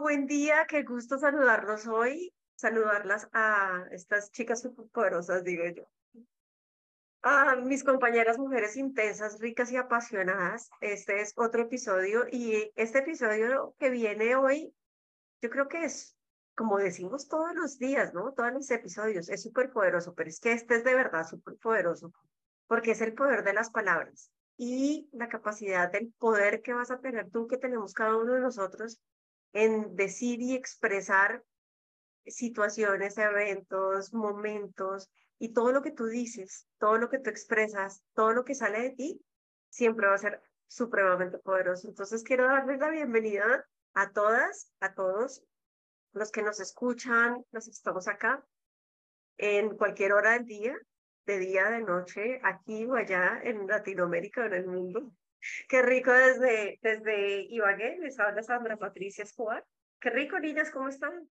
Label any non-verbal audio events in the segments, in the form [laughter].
buen día, qué gusto saludarlos hoy, saludarlas a estas chicas poderosas, digo yo. A mis compañeras mujeres intensas, ricas y apasionadas, este es otro episodio y este episodio que viene hoy, yo creo que es, como decimos todos los días, ¿no? Todos los episodios, es súper poderoso, pero es que este es de verdad súper poderoso, porque es el poder de las palabras y la capacidad del poder que vas a tener tú, que tenemos cada uno de nosotros en decir y expresar situaciones, eventos, momentos y todo lo que tú dices, todo lo que tú expresas, todo lo que sale de ti, siempre va a ser supremamente poderoso. Entonces quiero darles la bienvenida a todas, a todos los que nos escuchan, los que estamos acá en cualquier hora del día, de día, de noche, aquí o allá en Latinoamérica o en el mundo. Qué rico desde, desde Ibagué, les habla Sandra Patricia Escobar. Qué rico, niñas, ¿cómo están?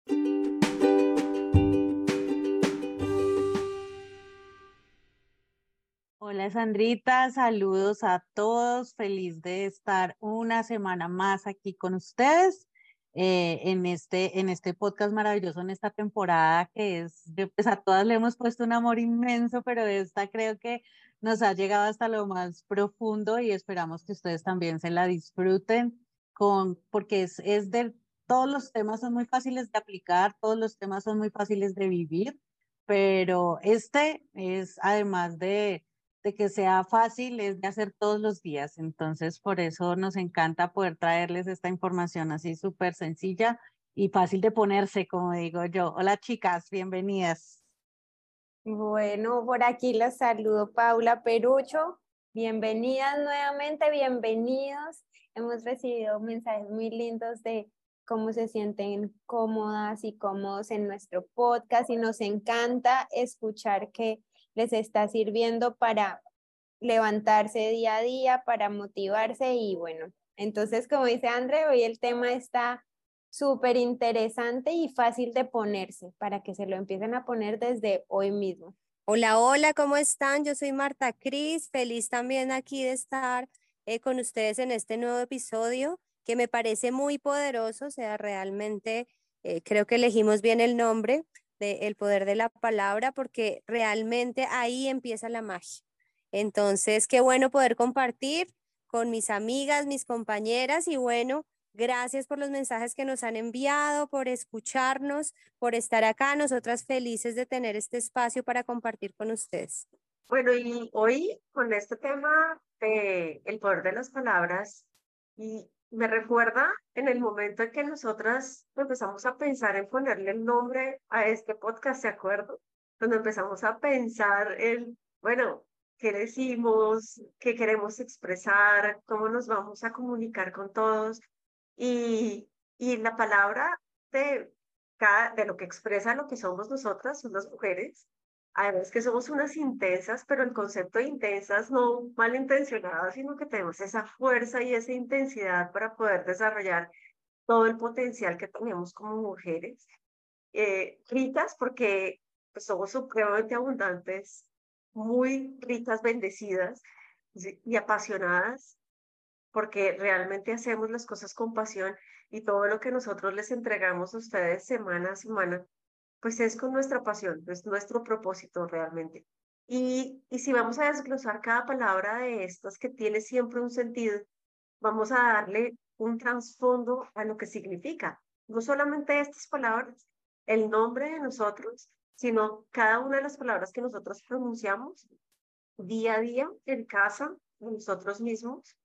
Hola Sandrita, saludos a todos, feliz de estar una semana más aquí con ustedes eh, en, este, en este podcast maravilloso, en esta temporada que es, pues a todas le hemos puesto un amor inmenso, pero esta creo que nos ha llegado hasta lo más profundo y esperamos que ustedes también se la disfruten con, porque es, es de, todos los temas son muy fáciles de aplicar, todos los temas son muy fáciles de vivir, pero este es además de, de que sea fácil, es de hacer todos los días. Entonces, por eso nos encanta poder traerles esta información así súper sencilla y fácil de ponerse, como digo yo. Hola chicas, bienvenidas. Bueno, por aquí los saludo Paula Perucho. Bienvenidas nuevamente, bienvenidos. Hemos recibido mensajes muy lindos de cómo se sienten cómodas y cómodos en nuestro podcast y nos encanta escuchar que les está sirviendo para levantarse día a día, para motivarse y bueno, entonces como dice André, hoy el tema está súper interesante y fácil de ponerse para que se lo empiecen a poner desde hoy mismo. Hola, hola, ¿cómo están? Yo soy Marta Cris, feliz también aquí de estar eh, con ustedes en este nuevo episodio que me parece muy poderoso, o sea, realmente eh, creo que elegimos bien el nombre de El poder de la palabra porque realmente ahí empieza la magia. Entonces, qué bueno poder compartir con mis amigas, mis compañeras y bueno, Gracias por los mensajes que nos han enviado, por escucharnos, por estar acá. Nosotras felices de tener este espacio para compartir con ustedes. Bueno, y hoy con este tema de el poder de las palabras, y me recuerda en el momento en que nosotras empezamos a pensar en ponerle el nombre a este podcast, ¿de acuerdo? Cuando empezamos a pensar en, bueno, qué decimos, qué queremos expresar, cómo nos vamos a comunicar con todos. Y, y la palabra de, cada, de lo que expresa lo que somos nosotras, son las mujeres, además que somos unas intensas, pero el concepto de intensas no malintencionadas, sino que tenemos esa fuerza y esa intensidad para poder desarrollar todo el potencial que tenemos como mujeres. Eh, ricas porque pues, somos supremamente abundantes, muy ricas, bendecidas y apasionadas porque realmente hacemos las cosas con pasión y todo lo que nosotros les entregamos a ustedes semana a semana, pues es con nuestra pasión, es nuestro propósito realmente. Y, y si vamos a desglosar cada palabra de estas que tiene siempre un sentido, vamos a darle un trasfondo a lo que significa. No solamente estas palabras, el nombre de nosotros, sino cada una de las palabras que nosotros pronunciamos día a día en casa, nosotros mismos,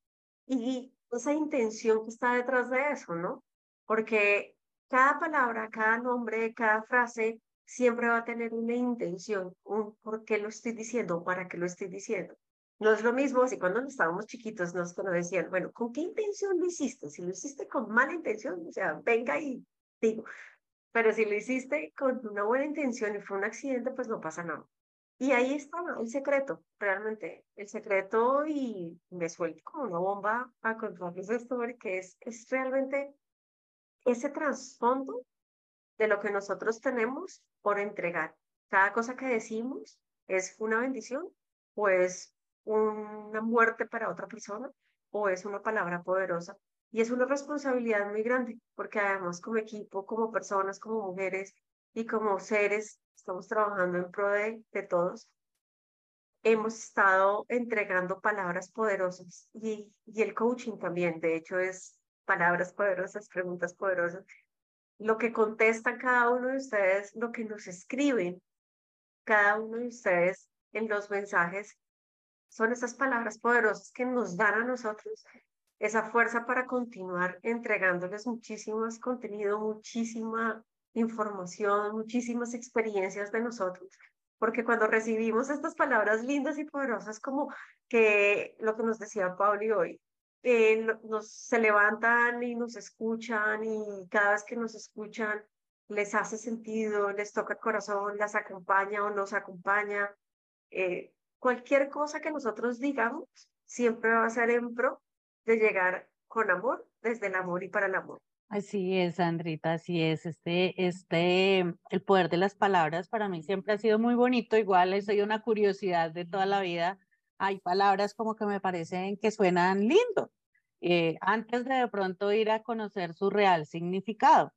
y esa intención que está detrás de eso, ¿no? Porque cada palabra, cada nombre, cada frase siempre va a tener una intención, un por qué lo estoy diciendo, para qué lo estoy diciendo. No es lo mismo si cuando estábamos chiquitos nos, decían, bueno, ¿con qué intención lo hiciste? Si lo hiciste con mala intención, o sea, venga y digo, pero si lo hiciste con una buena intención y fue un accidente, pues no pasa nada. Y ahí está el secreto, realmente, el secreto y me suelto como una bomba a contarles esto porque es, es realmente ese trasfondo de lo que nosotros tenemos por entregar. Cada cosa que decimos es una bendición o es una muerte para otra persona o es una palabra poderosa Y es una responsabilidad muy grande, porque además como equipo, como personas, como mujeres y como seres, estamos trabajando en pro de, de todos. Hemos estado entregando palabras poderosas y, y el coaching también, de hecho, es palabras poderosas, preguntas poderosas. Lo que contestan cada uno de ustedes, lo que nos escriben cada uno de ustedes en los mensajes, son esas palabras poderosas que nos dan a nosotros esa fuerza para continuar entregándoles muchísimos contenido, muchísima información, muchísimas experiencias de nosotros. Porque cuando recibimos estas palabras lindas y poderosas como que lo que nos decía Pablo hoy, eh, nos se levantan y nos escuchan y cada vez que nos escuchan les hace sentido, les toca el corazón, las acompaña o nos acompaña. Eh, cualquier cosa que nosotros digamos siempre va a ser en pro de llegar con amor, desde el amor y para el amor. Así es, Sandrita, así es. Este, este, el poder de las palabras para mí siempre ha sido muy bonito. Igual es una curiosidad de toda la vida. Hay palabras como que me parecen que suenan lindo, eh, antes de de pronto ir a conocer su real significado.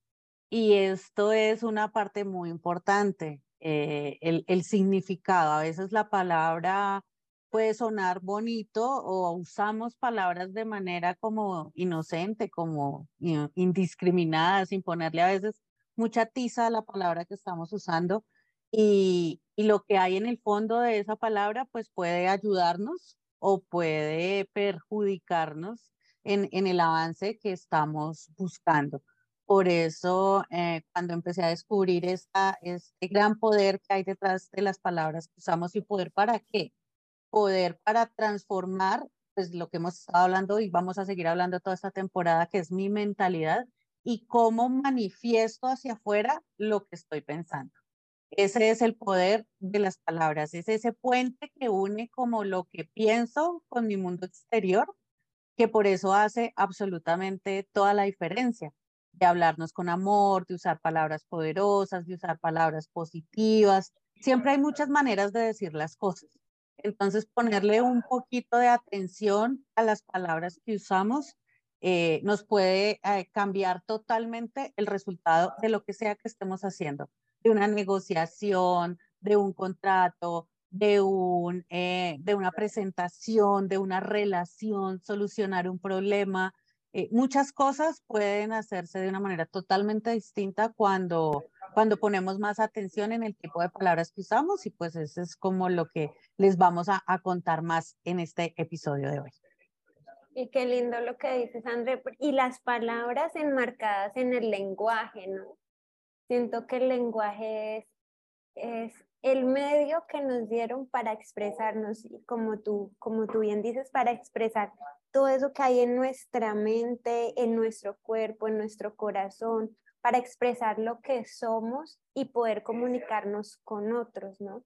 Y esto es una parte muy importante, eh, el, el significado. A veces la palabra puede sonar bonito o usamos palabras de manera como inocente, como indiscriminada, sin ponerle a veces mucha tiza a la palabra que estamos usando. Y, y lo que hay en el fondo de esa palabra, pues puede ayudarnos o puede perjudicarnos en, en el avance que estamos buscando. Por eso, eh, cuando empecé a descubrir esta, este gran poder que hay detrás de las palabras que usamos y poder para qué, poder para transformar, pues lo que hemos estado hablando y vamos a seguir hablando toda esta temporada, que es mi mentalidad y cómo manifiesto hacia afuera lo que estoy pensando. Ese es el poder de las palabras, es ese puente que une como lo que pienso con mi mundo exterior, que por eso hace absolutamente toda la diferencia de hablarnos con amor, de usar palabras poderosas, de usar palabras positivas. Siempre hay muchas maneras de decir las cosas. Entonces, ponerle un poquito de atención a las palabras que usamos eh, nos puede eh, cambiar totalmente el resultado de lo que sea que estemos haciendo, de una negociación, de un contrato, de, un, eh, de una presentación, de una relación, solucionar un problema. muchas cosas pueden hacerse de una manera totalmente distinta cuando cuando ponemos más atención en el tipo de palabras que usamos y pues eso es como lo que les vamos a, contar más en este episodio de hoy. Y qué lindo lo que dices, André. Y las palabras enmarcadas en el lenguaje, ¿no? Siento que el lenguaje es, es el medio que nos dieron para expresarnos, y como tú, como tú bien dices, para expresar todo eso que hay en nuestra mente, en nuestro cuerpo, en nuestro corazón, para expresar lo que somos y poder comunicarnos con otros, ¿no?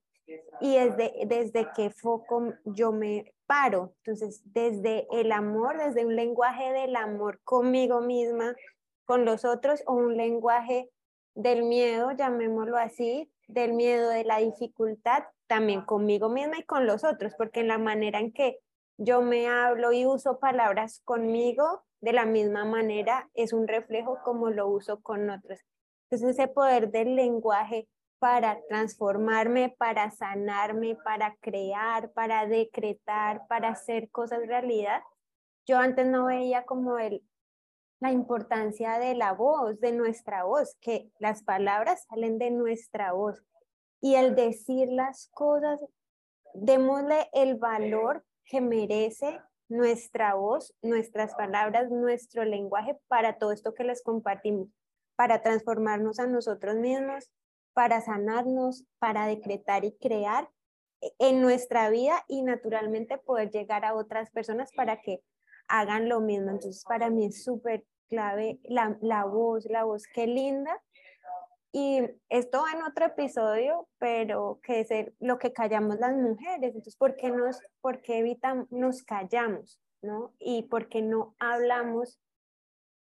Y desde, desde qué foco yo me paro. Entonces, desde el amor, desde un lenguaje del amor conmigo misma, con los otros, o un lenguaje del miedo, llamémoslo así, del miedo, de la dificultad, también conmigo misma y con los otros, porque en la manera en que yo me hablo y uso palabras conmigo, de la misma manera es un reflejo como lo uso con otros. Entonces ese poder del lenguaje para transformarme, para sanarme, para crear, para decretar, para hacer cosas realidad. Yo antes no veía como el, la importancia de la voz, de nuestra voz, que las palabras salen de nuestra voz. Y el decir las cosas, démosle el valor que merece nuestra voz, nuestras palabras, nuestro lenguaje para todo esto que les compartimos, para transformarnos a nosotros mismos, para sanarnos, para decretar y crear en nuestra vida y naturalmente poder llegar a otras personas para que hagan lo mismo. Entonces, para mí es súper clave la, la voz, la voz, qué linda y esto va en otro episodio, pero que es lo que callamos las mujeres. Entonces, ¿por qué nos, por qué evitamos, nos callamos, no? Y por qué no hablamos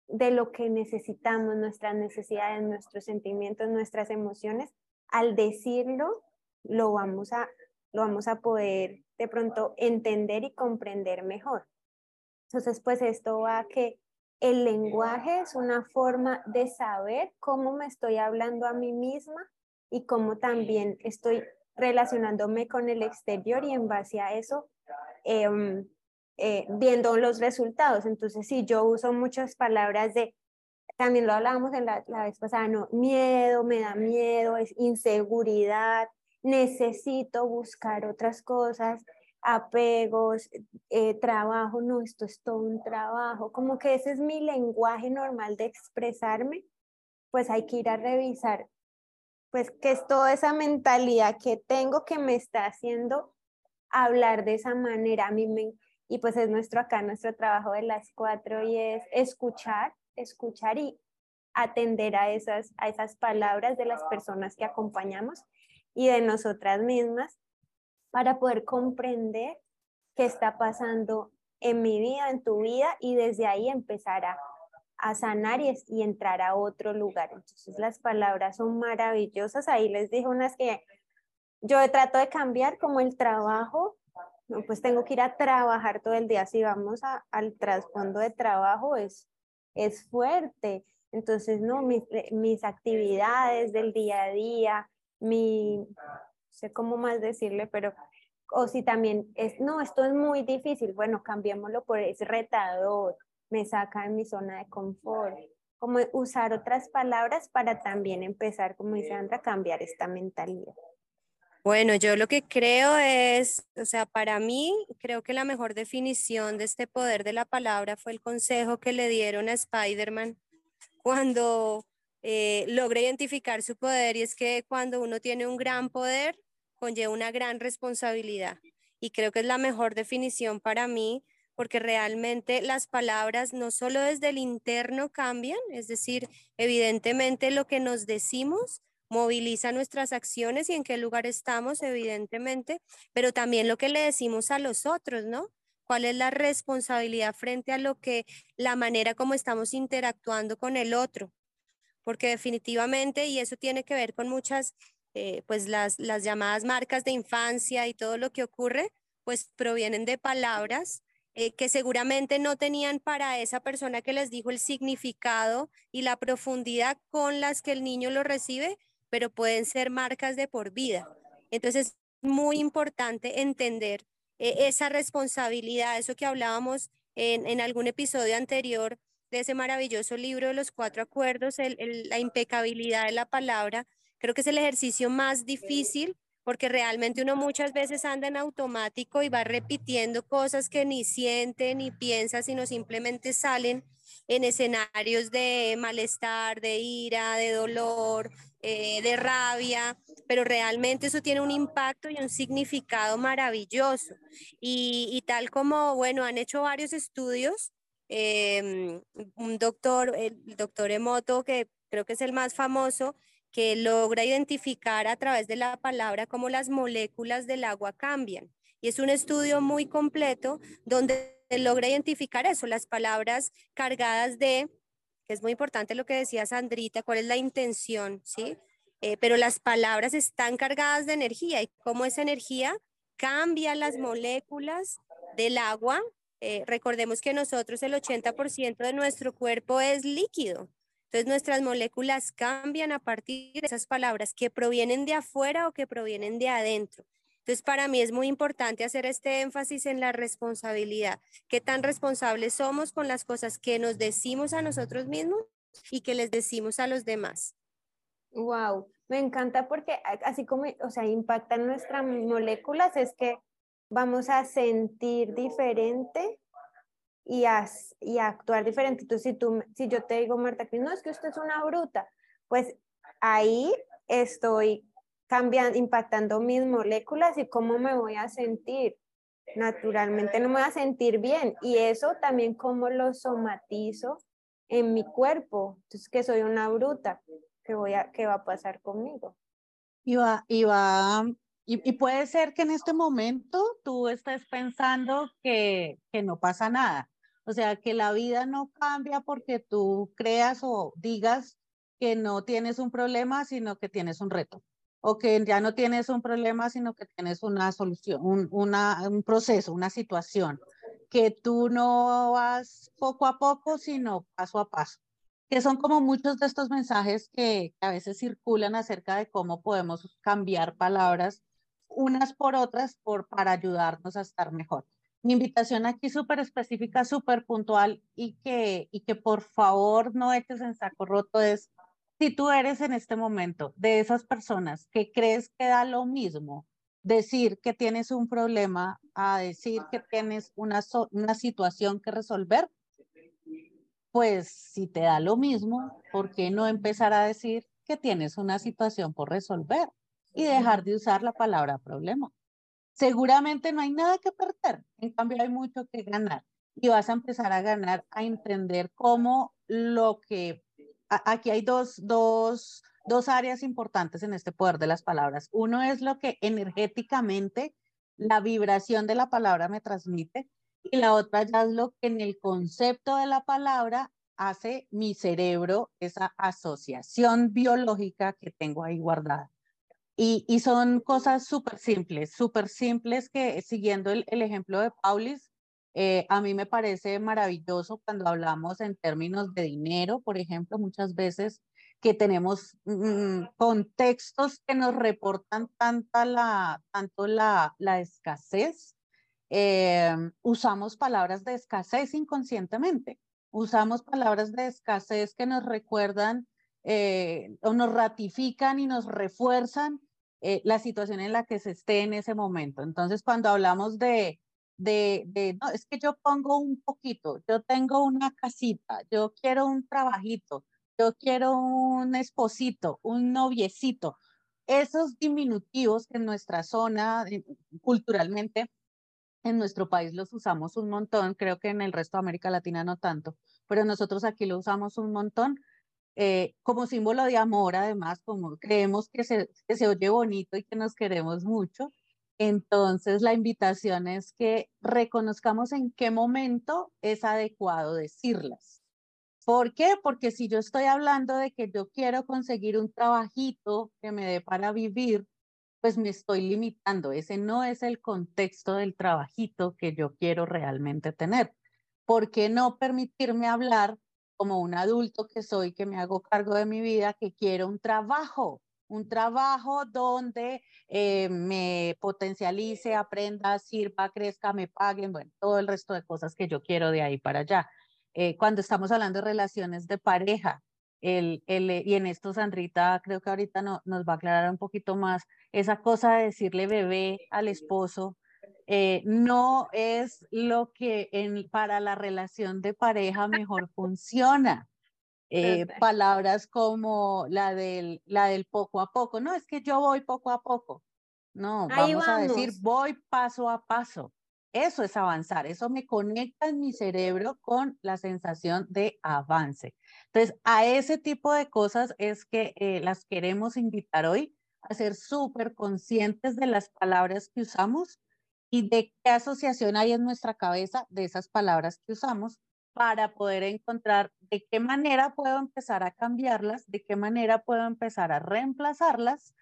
de lo que necesitamos, nuestras necesidades, nuestros sentimientos, nuestras emociones. Al decirlo, lo vamos a, lo vamos a poder de pronto entender y comprender mejor. Entonces, pues esto va a que el lenguaje es una forma de saber cómo me estoy hablando a mí misma y cómo también estoy relacionándome con el exterior y en base a eso em, eh, viendo los resultados. Entonces, si yo uso muchas palabras de, también lo hablábamos en la, la vez pasada, no, miedo, me da miedo, es inseguridad, necesito buscar otras cosas, apegos, eh, trabajo, no, esto es todo un trabajo, como que ese es mi lenguaje normal de expresarme, pues hay que ir a revisar, pues que es toda esa mentalidad que tengo que me está haciendo hablar de esa manera. A mí me, y pues es nuestro acá, nuestro trabajo de las cuatro y es escuchar, escuchar y atender a esas, a esas palabras de las personas que acompañamos y de nosotras mismas para poder comprender qué está pasando en mi vida, en tu vida, y desde ahí empezar a, sanar y, entrar a otro lugar. Entonces las palabras son maravillosas. Ahí les dije unas que yo trato de cambiar como el trabajo. Pues tengo que ir a trabajar todo el día. Si vamos al trasfondo de trabajo, es, es fuerte. Entonces, no, mis, mis actividades del día a día, mi, sé cómo más decirle, pero, o si también es, no, esto es muy difícil, bueno, cambiémoslo por es retador, me saca de mi zona de confort, como usar otras palabras para también empezar, como dice Andra, cambiar esta mentalidad. Bueno, yo lo que creo es, o sea, para mí creo que la mejor definición de este poder de la palabra fue el consejo que le dieron a Spider-Man cuando eh, logra identificar su poder y es que cuando uno tiene un gran poder, conlleva una gran responsabilidad. Y creo que es la mejor definición para mí porque realmente las palabras no solo desde el interno cambian, es decir, evidentemente lo que nos decimos moviliza nuestras acciones y en qué lugar estamos, evidentemente, pero también lo que le decimos a los otros, ¿no? ¿Cuál es la responsabilidad frente a lo que, la manera como estamos interactuando con el otro? porque definitivamente, y eso tiene que ver con muchas, eh, pues las, las llamadas marcas de infancia y todo lo que ocurre, pues provienen de palabras eh, que seguramente no tenían para esa persona que les dijo el significado y la profundidad con las que el niño lo recibe, pero pueden ser marcas de por vida. Entonces, es muy importante entender eh, esa responsabilidad, eso que hablábamos en, en algún episodio anterior de ese maravilloso libro de los cuatro acuerdos, la impecabilidad de la palabra, creo que es el ejercicio más difícil porque realmente uno muchas veces anda en automático y va repitiendo cosas que ni siente ni piensa, sino simplemente salen en escenarios de malestar, de ira, de dolor, eh, de rabia, pero realmente eso tiene un impacto y un significado maravilloso. Y, y tal como, bueno, han hecho varios estudios Em, un doctor, el doctor Emoto, que creo que es el más famoso, que logra identificar a través de la palabra cómo las moléculas del agua cambian. Y es un estudio muy completo donde logra identificar eso, las palabras cargadas de, que es muy importante lo que decía Sandrita, cuál es la intención, ¿sí? Eh, pero las palabras están cargadas de energía y cómo esa energía cambia las moléculas del agua eh, recordemos que nosotros el 80% de nuestro cuerpo es líquido. Entonces nuestras moléculas cambian a partir de esas palabras que provienen de afuera o que provienen de adentro. Entonces para mí es muy importante hacer este énfasis en la responsabilidad. ¿Qué tan responsables somos con las cosas que nos decimos a nosotros mismos y que les decimos a los demás? Wow, me encanta porque así como, o sea, impactan nuestras moléculas, es que vamos a sentir diferente y actuar diferente. Entonces, si, tú, si yo te digo, Marta, que no, es que usted es una bruta, pues ahí estoy cambiando, impactando mis moléculas y cómo me voy a sentir. Naturalmente no me voy a sentir bien y eso también cómo lo somatizo en mi cuerpo. Entonces, que soy una bruta, ¿qué, voy a, qué va a pasar conmigo? Y va, y va y, puede ser que en este momento tú estés pensando que, que no pasa nada. O sea, que la vida no cambia porque tú creas o digas que no tienes un problema, sino que tienes un reto. O que ya no tienes un problema, sino que tienes una solución, un, proceso, una situación. que tú no vas poco a poco, sino paso a paso, que son como muchos de estos mensajes que a veces circulan acerca de cómo podemos cambiar palabras unas por otras para ayudarnos a estar mejor. Mi invitación aquí súper específica, súper puntual y que, y que por favor no eches en saco roto es, si tú eres en este momento de esas personas que crees que da lo mismo decir que tienes un problema a decir que tienes una, una situación que resolver, pues si te da lo mismo, ¿por qué no empezar a decir que tienes una situación por resolver y dejar de usar la palabra problema? Seguramente no hay nada que perder, en cambio hay mucho que ganar y vas a empezar a ganar a entender cómo lo que aquí hay dos, dos, dos áreas importantes en este poder de las palabras. Uno es lo que energéticamente la vibración de la palabra me transmite y la otra ya es lo que en el concepto de la palabra hace mi cerebro, esa asociación biológica que tengo ahí guardada. Y, y son cosas súper simples, súper simples que siguiendo el, el ejemplo de Paulis, eh, a mí me parece maravilloso cuando hablamos en términos de dinero, por ejemplo, muchas veces que tenemos mm, contextos que nos reportan tanta la, tanto la, la escasez, eh, usamos palabras de escasez inconscientemente, usamos palabras de escasez que nos recuerdan eh, o nos ratifican y nos refuerzan eh, la situación en la que se esté en ese momento. Entonces, cuando hablamos de, de, de, no, es que yo pongo un poquito, yo tengo una casita, yo quiero un trabajito, yo quiero un esposito, un noviecito. Esos diminutivos que en nuestra zona, culturalmente, en nuestro país los usamos un montón, creo que en el resto de América Latina no tanto, pero nosotros aquí lo usamos un montón eh, como símbolo de amor, además, como creemos que se, que se oye bonito y que nos queremos mucho. Entonces, la invitación es que reconozcamos en qué momento es adecuado decirlas. ¿Por qué? Porque si yo estoy hablando de que yo quiero conseguir un trabajito que me dé para vivir, pues me estoy limitando. Ese no es el contexto del trabajito que yo quiero realmente tener. ¿Por qué no permitirme hablar como un adulto que soy, que me hago cargo de mi vida, que quiero un trabajo? Un trabajo donde eh, me potencialice, aprenda, sirva, crezca, me paguen, bueno, todo el resto de cosas que yo quiero de ahí para allá. Eh, cuando estamos hablando de relaciones de pareja. El, el, y en esto Sandrita creo que ahorita no, nos va a aclarar un poquito más esa cosa de decirle bebé al esposo. Eh, no es lo que en, para la relación de pareja mejor funciona. Eh, palabras como la del, la del poco a poco. No, es que yo voy poco a poco. No, vamos, a decir voy paso a paso. Eso es avanzar, eso me conecta en mi cerebro con la sensación de avance. Entonces, a ese tipo de cosas es que eh, las queremos invitar hoy a ser súper conscientes de las palabras que usamos y de qué asociación hay en nuestra cabeza de esas palabras que usamos para poder encontrar de qué manera puedo empezar a cambiarlas, de qué manera puedo empezar a reemplazarlas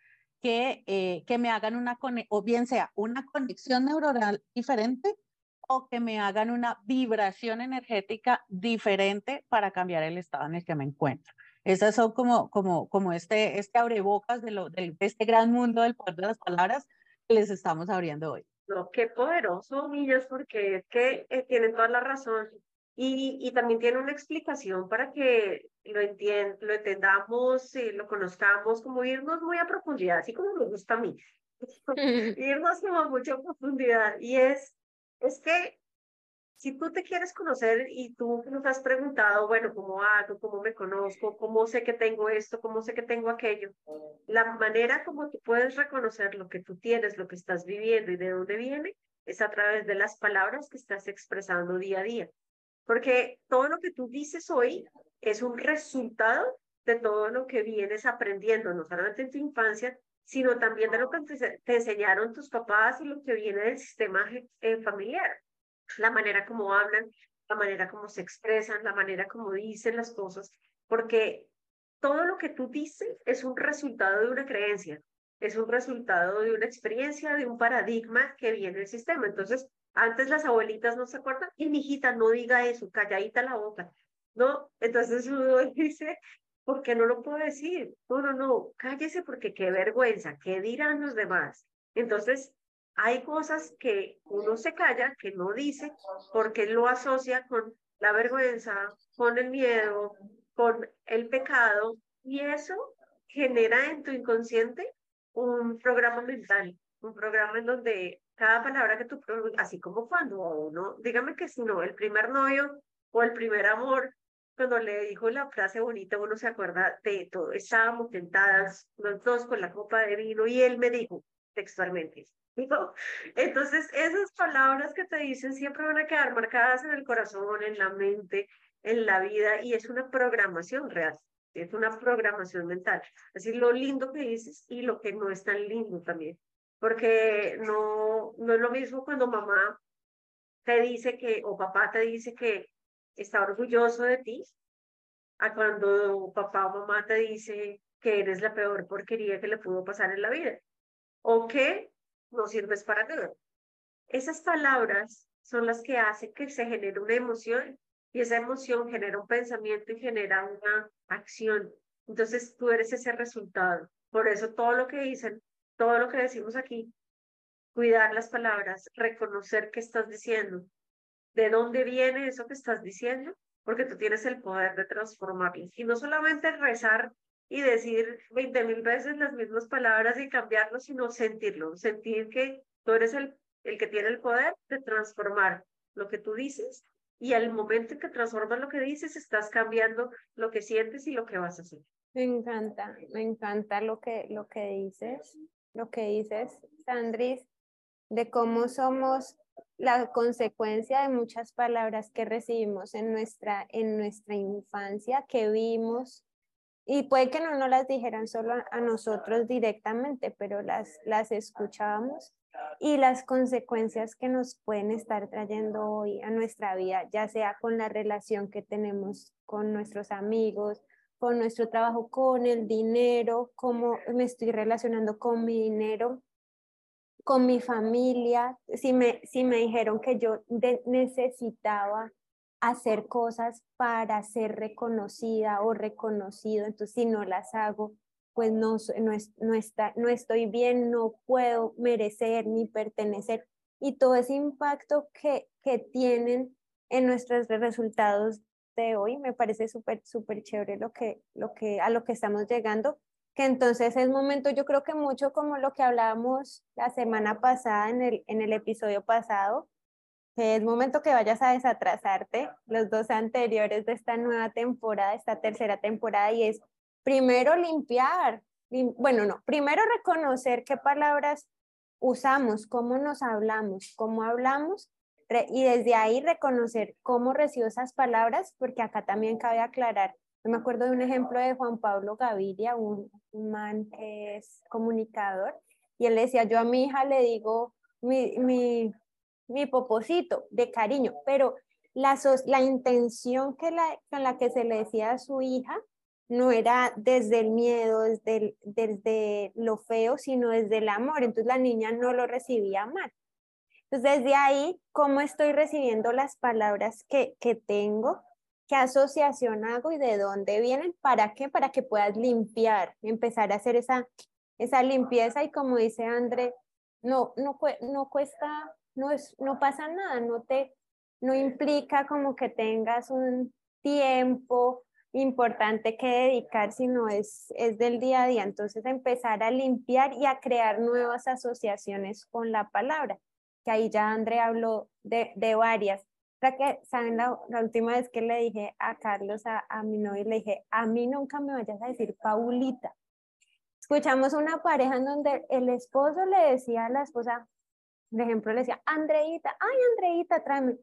que, eh, que me hagan una, o bien sea una conexión neuronal diferente o que me hagan una vibración energética diferente para cambiar el estado en el que me encuentro. Esas son como, como, como este, este abrebocas de, lo, de, este gran mundo del poder de las palabras que les estamos abriendo hoy. No, qué poderoso, niños, porque es que eh, tienen toda la razón. Y, y, también tiene una explicación para que lo, entien lo entendamos, y lo conozcamos, como irnos muy a profundidad, así como me gusta a mí. [laughs] [laughs] irnos como a mucha profundidad. Y es, es que si tú te quieres conocer y tú nos has preguntado, bueno, ¿cómo hago? ¿Cómo me conozco? ¿Cómo sé que tengo esto? ¿Cómo sé que tengo aquello? La manera como tú puedes reconocer lo que tú tienes, lo que estás viviendo y de dónde viene, es a través de las palabras que estás expresando día a día. Porque todo lo que tú dices hoy es un resultado de todo lo que vienes aprendiendo, no solamente en tu infancia, sino también de lo que te, enseñaron tus papás y lo que viene del sistema eh, familiar. La manera como hablan, la manera como se expresan, la manera como dicen las cosas, porque todo lo que tú dices es un resultado de una creencia, es un resultado de una experiencia, de un paradigma que viene del sistema. Entonces, Antes las abuelitas no se acuerdan, y mi hijita no diga eso, calladita la boca, ¿no? Entonces uno [laughs] dice, ¿por qué no lo puedo decir? No, no, no, cállese porque qué vergüenza, ¿qué dirán los demás? Entonces, hay cosas que uno se calla, que no dice, porque lo asocia con la vergüenza, con el miedo, con el pecado, y eso genera en tu inconsciente un programa mental, un programa en donde cada palabra que tú así como cuando uno, dígame que si no, el primer novio o el primer amor, cuando le dijo la frase bonita, uno se acuerda de todo, estábamos tentadas los dos con la copa de vino y él me dijo textualmente, entonces esas palabras que te dicen siempre van a quedar marcadas en el corazón, en la mente, en la vida y es una programación real es una programación mental. Así lo lindo que dices y lo que no es tan lindo también. Porque no, no es lo mismo cuando mamá te dice que, o papá te dice que está orgulloso de ti, a cuando papá o mamá te dice que eres la peor porquería que le pudo pasar en la vida, o que no sirves para nada. Esas palabras son las que hacen que se genere una emoción y esa emoción genera un pensamiento y genera una acción. Entonces tú eres ese resultado. Por eso todo lo que dicen, todo lo que decimos aquí, cuidar las palabras, reconocer qué estás diciendo, de dónde viene eso que estás diciendo, porque tú tienes el poder de transformarlo. Y no solamente rezar y decir veinte mil veces las mismas palabras y cambiarlo, sino sentirlo, sentir que tú eres el, el que tiene el poder de transformar lo que tú dices y al momento en que transformas lo que dices, estás cambiando lo que sientes y lo que vas a hacer. Me encanta, me encanta lo que, lo que dices, lo que dices, Sandris, de cómo somos la consecuencia de muchas palabras que recibimos en nuestra, en nuestra infancia, que vimos, y puede que no nos las dijeran solo a, nosotros directamente, pero las, las escuchábamos y las consecuencias que nos pueden estar trayendo hoy a nuestra vida, ya sea con la relación que tenemos con nuestros amigos, con nuestro trabajo, con el dinero, cómo me estoy relacionando con mi dinero, con mi familia, si me, si me dijeron que yo necesitaba hacer cosas para ser reconocida o reconocido, entonces si no las hago, pues no, no, está, no estoy bien, no puedo merecer ni pertenecer. Y todo ese impacto que, que tienen en nuestros resultados de hoy, me parece súper, súper chévere lo que, lo que, a lo que estamos llegando, que entonces es momento, yo creo que mucho como lo que hablábamos la semana pasada en el, en el episodio pasado, es momento que vayas a desatrasarte los dos anteriores de esta nueva temporada, esta tercera temporada, y es primero limpiar, bueno, no, primero reconocer qué palabras usamos, cómo nos hablamos, cómo hablamos, y desde ahí reconocer cómo recibo esas palabras, porque acá también cabe aclarar. Yo me acuerdo de un ejemplo de Juan Pablo Gaviria, un, man que es comunicador, y él decía, yo a mi hija le digo mi, mi, mi poposito de cariño, pero la, la intención que la, con la que se le decía a su hija no era desde el miedo, desde, desde lo feo, sino desde el amor. Entonces la niña no lo recibía mal. Entonces desde ahí, ¿cómo estoy recibiendo las palabras que, que tengo? ¿Qué asociación hago y de dónde vienen? ¿Para qué? Para que puedas limpiar, empezar a hacer esa, esa limpieza y como dice André, no, no, no cuesta, no, es, no pasa nada, no te, no implica como que tengas un tiempo importante que dedicar, sino es, es del día a día. Entonces, empezar a limpiar y a crear nuevas asociaciones con la palabra, que ahí ya André habló de, de varias. que, ¿Saben la, última vez que le dije a Carlos, a, a mi novio, le dije, a mí nunca me vayas a decir Paulita? Escuchamos una pareja en donde el esposo le decía a la esposa, por ejemplo, le decía, Andreita, ay, Andreita, tráeme.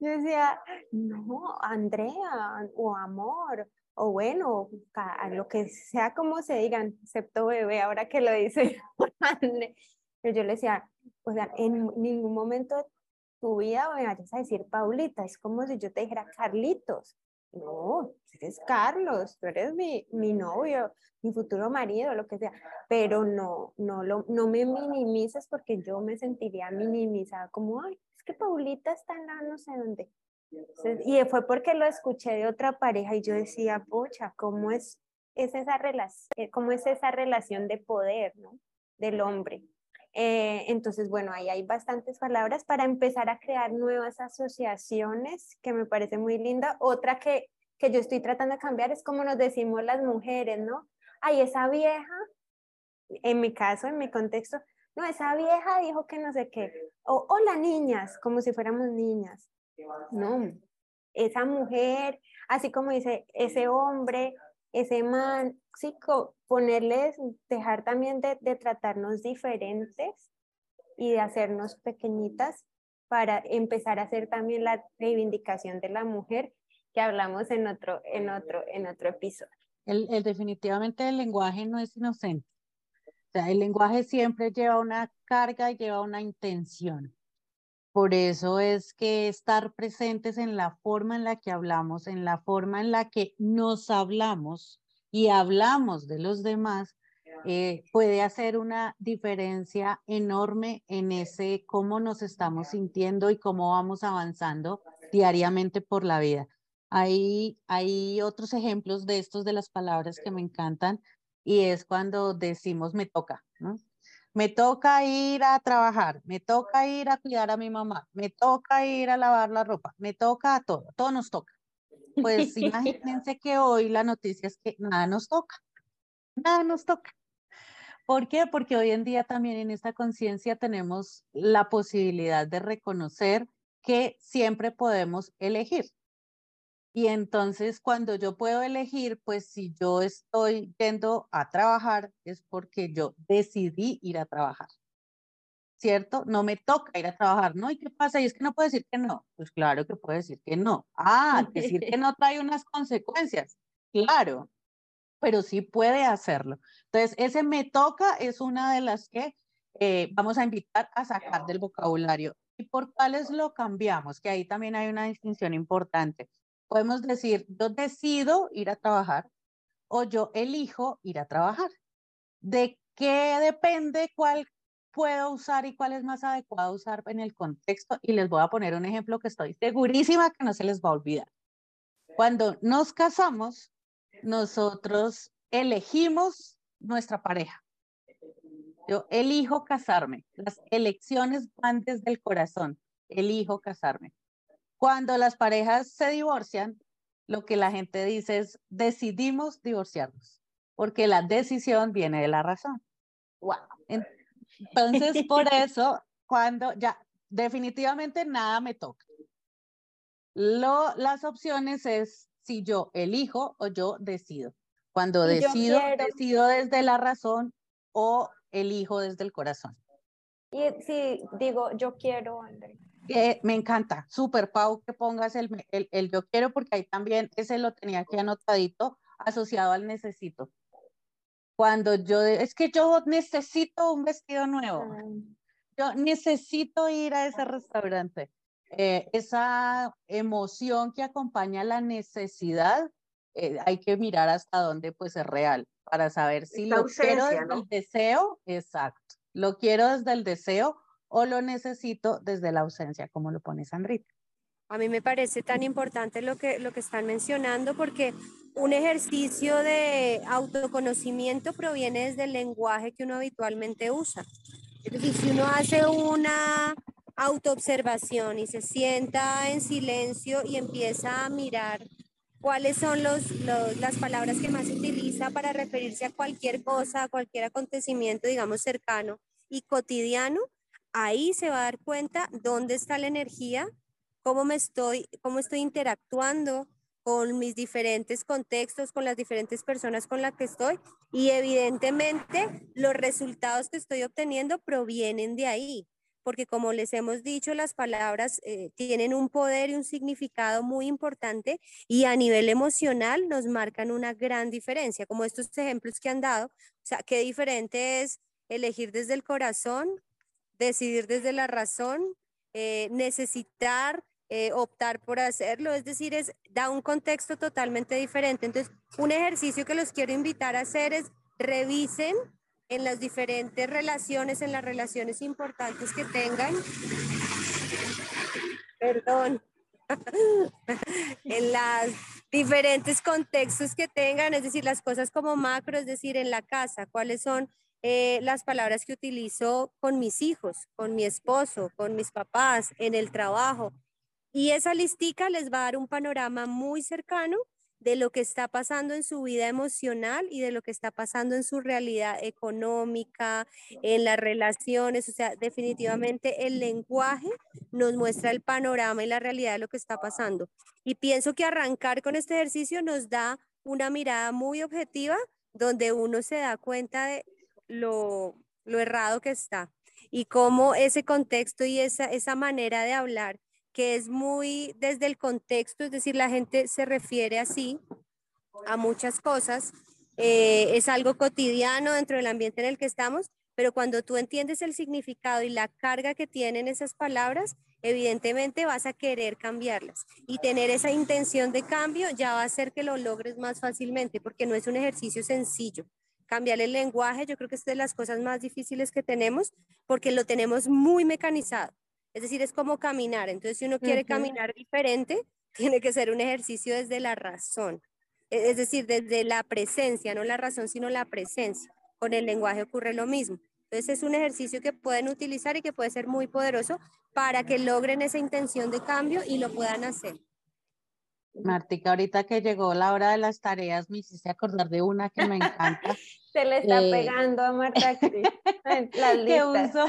Yo decía, no, Andrea, o amor, o bueno, a lo que sea como se digan, excepto bebé, ahora que lo dice [laughs] André. Pero yo le decía, o sea, en ningún momento de tu vida me vayas a decir Paulita, es como si yo te dijera Carlitos. No, eres Carlos, tú eres mi, mi novio, mi futuro marido, lo que sea, pero no, no, lo, no me minimices porque yo me sentiría minimizada como, ay, es que Paulita está en la no sé dónde. y fue porque lo escuché de otra pareja y yo decía, pucha, ¿cómo es, es esa, relación, eh, cómo es esa relación de poder ¿no? del hombre? Eh, entonces, bueno, ahí hay bastantes palabras para empezar a crear nuevas asociaciones, que me parece muy linda. Otra que, que yo estoy tratando de cambiar es como nos decimos las mujeres, ¿no? Ay, esa vieja, en mi caso, en mi contexto, no, esa vieja dijo que no sé qué. O hola niñas, como si fuéramos niñas. No, esa mujer, así como dice ese hombre, ese man, sí, ponerles, dejar también de, de tratarnos diferentes y de hacernos pequeñitas para empezar a hacer también la reivindicación de la mujer que hablamos en otro, en otro, en otro episodio. El, el, definitivamente el lenguaje no es inocente. O sea, el lenguaje siempre lleva una carga y lleva una intención. Por eso es que estar presentes en la forma en la que hablamos, en la forma en la que nos hablamos y hablamos de los demás, eh, puede hacer una diferencia enorme en ese cómo nos estamos sintiendo y cómo vamos avanzando diariamente por la vida. Hay, hay otros ejemplos de estos de las palabras que me encantan y es cuando decimos me toca, me toca ir a trabajar, me toca ir a cuidar a mi mamá, me toca ir a lavar la ropa, me toca a todo, todo nos toca. Pues [laughs] imagínense que hoy la noticia es que nada nos toca, nada nos toca. ¿Por qué? Porque hoy en día también en esta conciencia tenemos la posibilidad de reconocer que siempre podemos elegir. Y entonces cuando yo puedo elegir, pues si yo estoy yendo a trabajar es porque yo decidí ir a trabajar. ¿Cierto? No me toca ir a trabajar, ¿no? ¿Y qué pasa? Y es que no puedo decir que no. Pues claro que puedo decir que no. Ah, decir que no trae unas consecuencias. Claro, pero sí puede hacerlo. Entonces, ese me toca es una de las que eh, vamos a invitar a sacar del vocabulario. ¿Y por cuáles lo cambiamos? Que ahí también hay una distinción importante podemos decir, yo decido ir a trabajar o yo elijo ir a trabajar. ¿De qué depende cuál puedo usar y cuál es más adecuado usar en el contexto? Y les voy a poner un ejemplo que estoy segurísima que no se les va a olvidar. Cuando nos casamos, nosotros elegimos nuestra pareja. Yo elijo casarme. Las elecciones van desde el corazón. Elijo casarme. Cuando las parejas se divorcian, lo que la gente dice es, decidimos divorciarnos, porque la decisión viene de la razón. Wow. Entonces, [laughs] por eso, cuando ya definitivamente nada me toca. Lo, las opciones es si yo elijo o yo decido. Cuando decido, decido desde la razón o elijo desde el corazón. Y si digo, yo quiero, André me encanta, súper Pau, que pongas el, el, el, yo quiero, porque ahí también ese lo tenía aquí anotadito, asociado al necesito. Cuando yo, es que yo necesito un vestido nuevo, ah. yo necesito ir a ese restaurante. Eh, esa emoción que acompaña la necesidad, eh, hay que mirar hasta dónde pues es real para saber si lo quiero desde el deseo, exacto, lo quiero desde el deseo o lo necesito desde la ausencia, como lo pone Sandrita. A mí me parece tan importante lo que, lo que están mencionando porque un ejercicio de autoconocimiento proviene desde el lenguaje que uno habitualmente usa. Si uno hace una autoobservación y se sienta en silencio y empieza a mirar cuáles son los, las palabras que más utiliza para referirse a cualquier cosa, a cualquier acontecimiento, digamos, cercano y cotidiano, ahí se va a dar cuenta dónde está la energía, cómo me estoy, cómo estoy interactuando con mis diferentes contextos, con las diferentes personas con las que estoy y evidentemente los resultados que estoy obteniendo provienen de ahí, porque como les hemos dicho, las palabras eh, tienen un poder y un significado muy importante y a nivel emocional nos marcan una gran diferencia, como estos ejemplos que han dado, o sea, qué diferente es elegir desde el corazón decidir desde la razón, eh, necesitar, eh, optar por hacerlo, es decir, es, da un contexto totalmente diferente. Entonces, un ejercicio que los quiero invitar a hacer es revisen en las diferentes relaciones, en las relaciones importantes que tengan, perdón, [laughs] en los diferentes contextos que tengan, es decir, las cosas como macro, es decir, en la casa, cuáles son eh, las palabras que utilizo con mis hijos, con mi esposo, con mis papás, en el trabajo. Y esa listica les va a dar un panorama muy cercano de lo que está pasando en su vida emocional y de lo que está pasando en su realidad económica, en las relaciones. O sea, definitivamente el lenguaje nos muestra el panorama y la realidad de lo que está pasando. Y pienso que arrancar con este ejercicio nos da una mirada muy objetiva donde uno se da cuenta de lo, lo errado que está y cómo ese contexto y esa, esa manera de hablar que es muy desde el contexto, es decir, la gente se refiere así a muchas cosas, eh, es algo cotidiano dentro del ambiente en el que estamos, pero cuando tú entiendes el significado y la carga que tienen esas palabras, evidentemente vas a querer cambiarlas y tener esa intención de cambio ya va a hacer que lo logres más fácilmente, porque no es un ejercicio sencillo. Cambiar el lenguaje, yo creo que es de las cosas más difíciles que tenemos, porque lo tenemos muy mecanizado. Es decir, es como caminar. Entonces, si uno quiere caminar diferente, [laughs] tiene que ser un ejercicio desde la razón. E, es decir, desde la presencia, no la razón, sino la presencia. Con el lenguaje ocurre lo mismo. Entonces, es un ejercicio que pueden utilizar y que puede ser muy poderoso para que logren esa intención de cambio y lo puedan hacer. Martica, ahorita que llegó la hora de las tareas, me hiciste acordar de una que me encanta. [laughs] Se le está eh, pegando a Marta Cris. que [laughs] uso,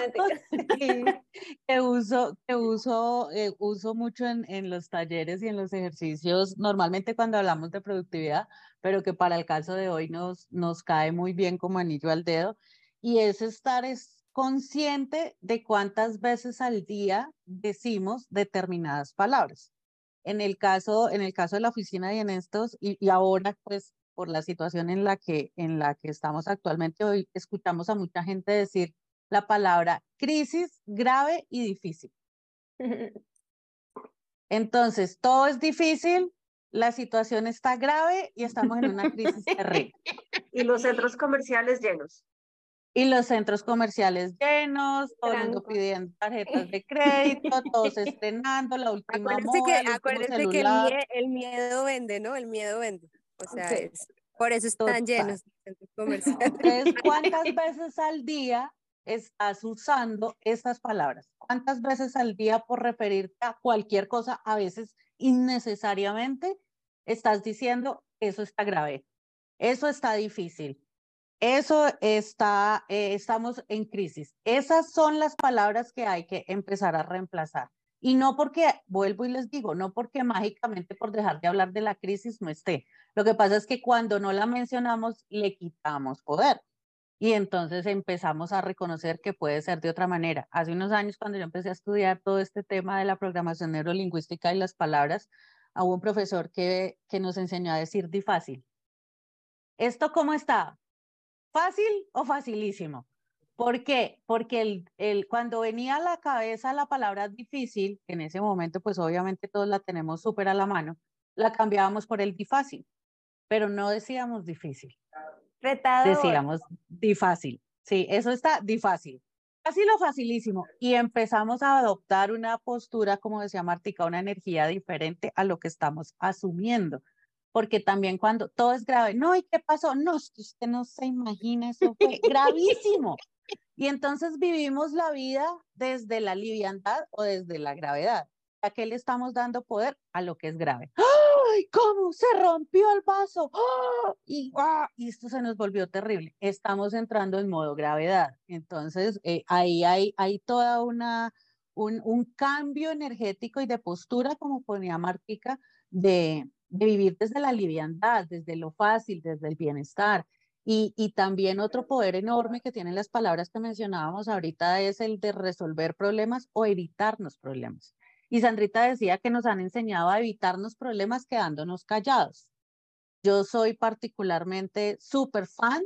[laughs] que uso, que uso, eh, uso mucho en, en, los talleres y en los ejercicios, normalmente cuando hablamos de productividad, pero que para el caso de hoy nos, nos cae muy bien como anillo al dedo, y es estar es consciente de cuántas veces al día decimos determinadas palabras en el caso, en el caso de la oficina y en estos, y, y, ahora pues por la situación en la, que, en la que estamos actualmente hoy, escuchamos a mucha gente decir la palabra crisis grave y difícil. [laughs] Entonces, todo es difícil, la situación está grave y estamos en una crisis [laughs] terrible. Y los centros comerciales llenos y los centros comerciales llenos, todo el mundo pidiendo tarjetas de [laughs] crédito, todos estrenando la última acuérdense que, acuérdense que el, miedo vende, ¿no? El miedo vende. O sea, es, por eso están llenos los centros comerciales. [laughs] Entonces, [laughs] ¿cuántas veces al día estás usando estas palabras? ¿Cuántas veces al día por referirte a cualquier cosa, a veces innecesariamente, estás diciendo eso está grave, eso está difícil, eso está, eh, estamos en crisis. Esas son las palabras que hay que empezar a reemplazar. Y no porque, vuelvo y les digo, no porque mágicamente por dejar de hablar de la crisis no esté. Lo que pasa es que cuando no la mencionamos, le quitamos poder. Y entonces empezamos a reconocer que puede ser de otra manera. Hace unos años, cuando yo empecé a estudiar todo este tema de la programación neurolingüística y las palabras, hubo un profesor que, que nos enseñó a decir di fácil. ¿Esto cómo está? ¿Fácil o facilísimo? ¿Por qué? Porque el, el, cuando venía a la cabeza la palabra difícil, en ese momento pues obviamente todos la tenemos súper a la mano, la cambiábamos por el difícil, pero no decíamos difícil. Retador. Decíamos difícil. Sí, eso está difícil. Fácil o facilísimo. Y empezamos a adoptar una postura, como decía Martica, una energía diferente a lo que estamos asumiendo porque también cuando todo es grave, no, ¿y qué pasó? No, usted no se imagina, eso fue gravísimo. [laughs] Y entonces vivimos la vida desde la liviandad o desde la gravedad. ¿A qué le estamos dando poder? A lo que es grave. ¡Ay, cómo se rompió el vaso! ¡Ah! Y, ¡ah! y, esto se nos volvió terrible. Estamos entrando en modo gravedad. Entonces, eh, ahí hay, hay toda una, un, un cambio energético y de postura, como ponía Martica, de, de vivir desde la liviandad, desde lo fácil, desde el bienestar. Y, y, también otro poder enorme que tienen las palabras que mencionábamos ahorita es el de resolver problemas o evitarnos problemas. Y Sandrita decía que nos han enseñado a evitarnos problemas quedándonos callados. Yo soy particularmente súper fan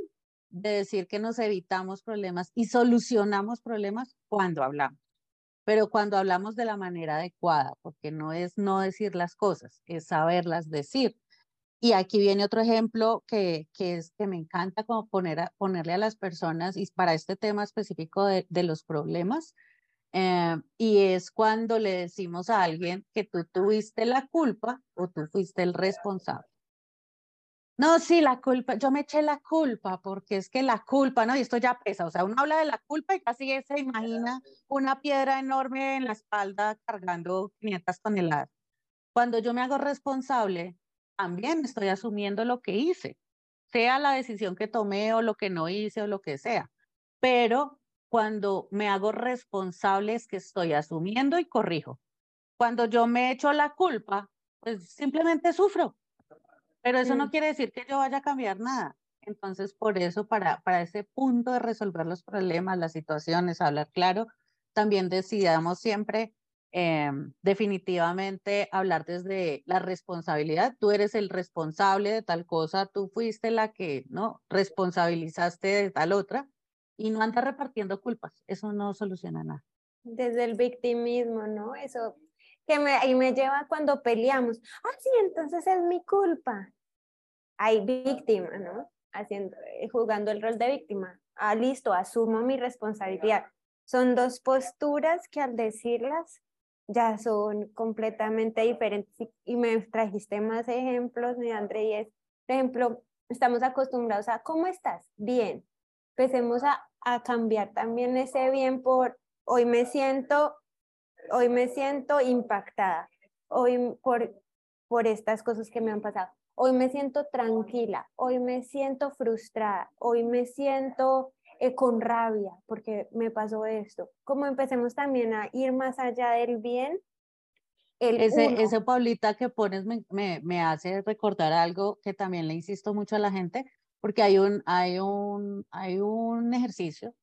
de decir que nos evitamos problemas y solucionamos problemas cuando hablamos pero cuando hablamos de la manera adecuada, porque no es no decir las cosas, es saberlas decir. Y aquí viene otro ejemplo que, que, es, que me encanta como poner a, ponerle a las personas, y para este tema específico de, de los problemas, Eh, y es cuando le decimos a alguien que tú tuviste la culpa o tú fuiste el responsable. No, sí, la culpa, yo me eché la culpa porque es que la culpa, ¿no? Y esto ya pesa, o sea, uno habla de la culpa y casi se imagina una piedra enorme en la espalda cargando 500 toneladas. Cuando yo me hago responsable, también estoy asumiendo lo que hice, sea la decisión que tomé o lo que no hice o lo que sea. Pero cuando me hago responsable es que estoy asumiendo y corrijo. Cuando yo me echo la culpa, pues simplemente sufro pero eso no quiere decir que yo vaya a cambiar nada. Entonces, por eso, para, para ese punto de resolver los problemas, las situaciones, hablar claro, también decidamos siempre em, definitivamente hablar desde la responsabilidad. Tú eres el responsable de tal cosa, tú fuiste la que, ¿no? Responsabilizaste de tal otra y no andas repartiendo culpas. Eso no soluciona nada. Desde el victimismo, ¿no? Eso que me, ahí me lleva cuando peleamos. Ah, sí, entonces es mi culpa. Hay víctima, ¿no? Haciendo, eh, jugando el rol de víctima. Ah, listo, asumo mi responsabilidad. Son dos posturas que al decirlas ya son completamente diferentes y, me trajiste más ejemplos, mi André, y es, por ejemplo, estamos acostumbrados a, ¿cómo estás? Bien. Empecemos a, a cambiar también ese bien por, hoy me siento hoy me siento impactada, hoy por, por estas cosas que me han pasado, hoy me siento tranquila, hoy me siento frustrada, hoy me siento eh, con rabia porque me pasó esto. Como empecemos también a ir más allá del bien. El ese, ese Paulita que pones me, me, me hace recordar algo que también le insisto mucho a la gente, porque hay un, hay un, hay un ejercicio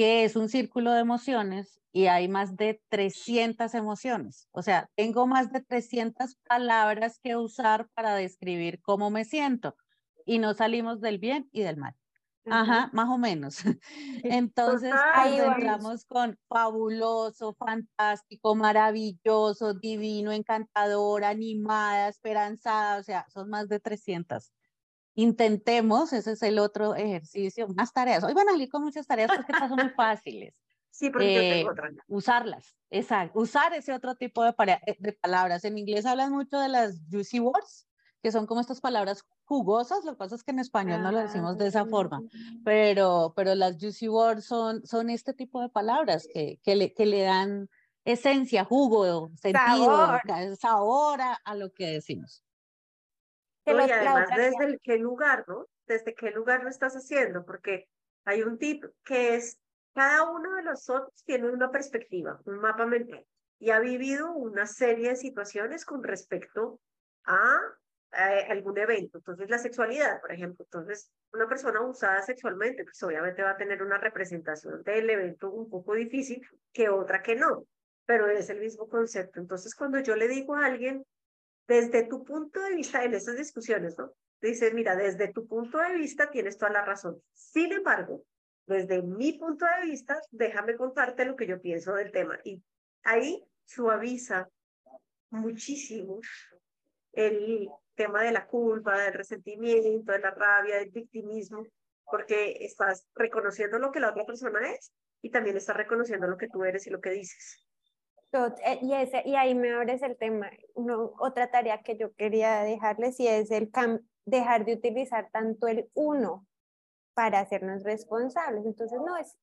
que es un círculo de emociones y hay más de 300 emociones. O sea, tengo más de 300 palabras que usar para describir cómo me siento y no salimos del bien y del mal. Ajá, más o menos. [laughs] Entonces, ahí entramos con fabuloso, fantástico, maravilloso, divino, encantador, animada, esperanzada, o sea, son más de 300 intentemos, ese es el otro ejercicio, más tareas. Hoy van a salir con muchas tareas porque son muy fáciles. [laughs] Sí, porque yo tengo eh, otra. Usarlas, exacto. Usar ese otro tipo de, eh, de palabras. En inglés hablan mucho de las juicy words, que son como estas palabras jugosas, lo que pasa es que en español no lo decimos de esa forma, ah. pero, pero las juicy words son, son este tipo de palabras que, que, le, que le dan esencia, jugo, sentido, sabor, a, lo que decimos y además desde qué lugar, ¿no? Desde qué lugar lo estás haciendo, porque hay un tip que es, cada uno de nosotros tiene una perspectiva, un mapa mental, y ha vivido una serie de situaciones con respecto a, algún evento. Entonces, la sexualidad, por ejemplo. Entonces, una persona usada sexualmente, pues obviamente va a tener una representación del evento un poco difícil que otra que no, pero es el mismo concepto. Entonces, cuando yo le digo a alguien, desde tu punto de vista en esas discusiones, ¿no? Dice, mira, desde tu punto de vista tienes toda la razón. Sin embargo, desde mi punto de vista, déjame contarte lo que yo pienso del tema. Y ahí suaviza muchísimo el tema de la culpa, del resentimiento, de la rabia, del victimismo, porque estás reconociendo lo que la otra persona es y también estás reconociendo lo que tú eres y lo que dices. Eh, y, ese, y ahí me abres el tema. otra tarea que yo quería dejarles y es el dejar de utilizar tanto el uno para hacernos responsables. Entonces, no, es,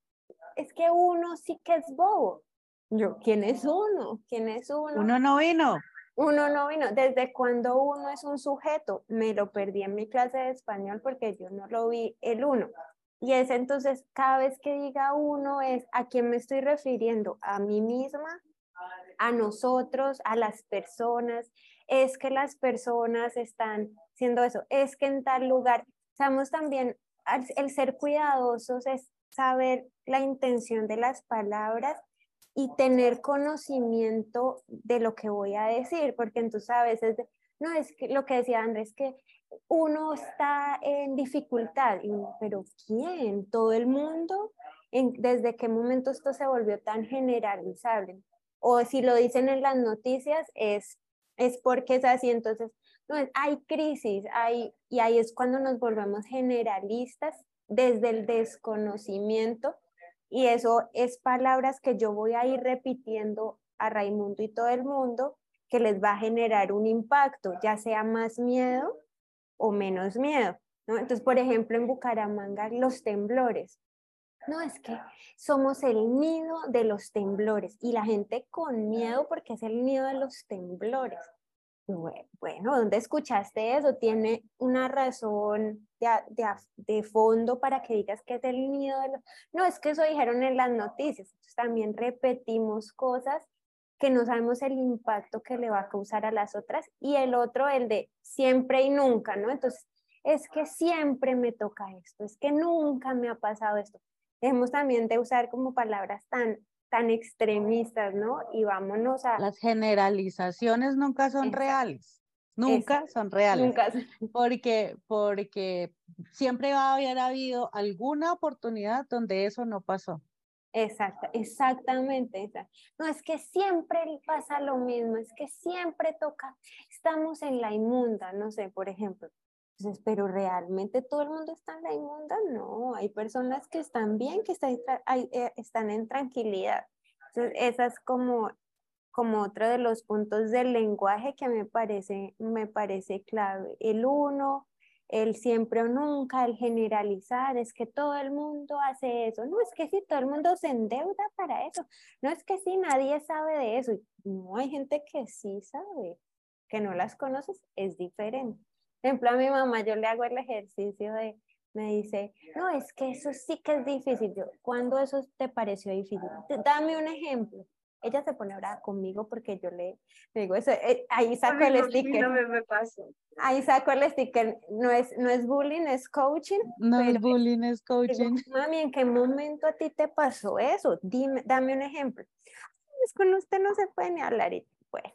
es que uno sí que es bobo. Yo, ¿quién es uno? ¿Quién es uno? Uno no vino. Uno no vino. Desde cuando uno es un sujeto, me lo perdí en mi clase de español porque yo no lo vi el uno. Y es entonces, cada vez que diga uno es a quién me estoy refiriendo, a mí misma, a nosotros, a las personas, es que las personas están siendo eso, es que en tal lugar, sabemos también, el ser cuidadosos es saber la intención de las palabras y tener conocimiento de lo que voy a decir, porque entonces a veces, no es que lo que decía Andrés, que uno está en dificultad, pero ¿quién? ¿Todo el mundo? ¿En, ¿Desde qué momento esto se volvió tan generalizable? O si lo dicen en las noticias es, es porque es así, entonces hay crisis, hay, y ahí es cuando nos volvemos generalistas desde el desconocimiento Y eso es palabras que yo voy a ir repitiendo a Raimundo y todo el mundo que les va a generar un impacto, ya sea más miedo o menos miedo. ¿no? Entonces, por ejemplo, en Bucaramanga, los temblores. No, es que somos el nido de los temblores y la gente con miedo porque es el nido de los temblores. Bueno, ¿dónde escuchaste eso? Tiene una razón de, fondo para que digas que es el nido de los... No, es que eso dijeron en las noticias. Entonces, también repetimos cosas que no sabemos el impacto que le va a causar a las otras. Y el otro, el de siempre y nunca, ¿no? Entonces, es que siempre me toca esto, es que nunca me ha pasado esto. Dejemos también de usar como palabras tan, tan extremistas, ¿no? Y vámonos a... Las generalizaciones nunca son reales. Nunca son reales. [laughs] Nunca. Porque, porque siempre va a haber habido alguna oportunidad donde eso no pasó. Exacto, exactamente. No, es que siempre pasa lo mismo, es que siempre toca, estamos en la inmunda, no sé, por ejemplo. Entonces, pero realmente todo el mundo está en la inmunda, no, hay personas que están bien, que están, eh, están en tranquilidad. Esa es como, como otro de los puntos del lenguaje que me parece, me parece clave. El uno, el siempre o nunca, el generalizar, es que todo el mundo hace eso. No es que si todo el mundo se endeuda para eso. No es que si nadie sabe de eso. No hay gente que sí sabe, que no las conoces, es diferente ejemplo, a mi mamá yo le hago el ejercicio de, me dice, no, es que eso sí que es difícil. Yo, ¿cuándo eso te pareció difícil? Dame un ejemplo. Ella se pone ahora conmigo porque yo le, digo eso, eh, ahí saco el sticker. me, me ahí saco el sticker. No es, no es bullying, es coaching. No es bullying, es coaching. Mami, ¿en qué momento a ti te pasó eso? Dime, dame un ejemplo. Es con usted no se puede ni hablar. Y, bueno,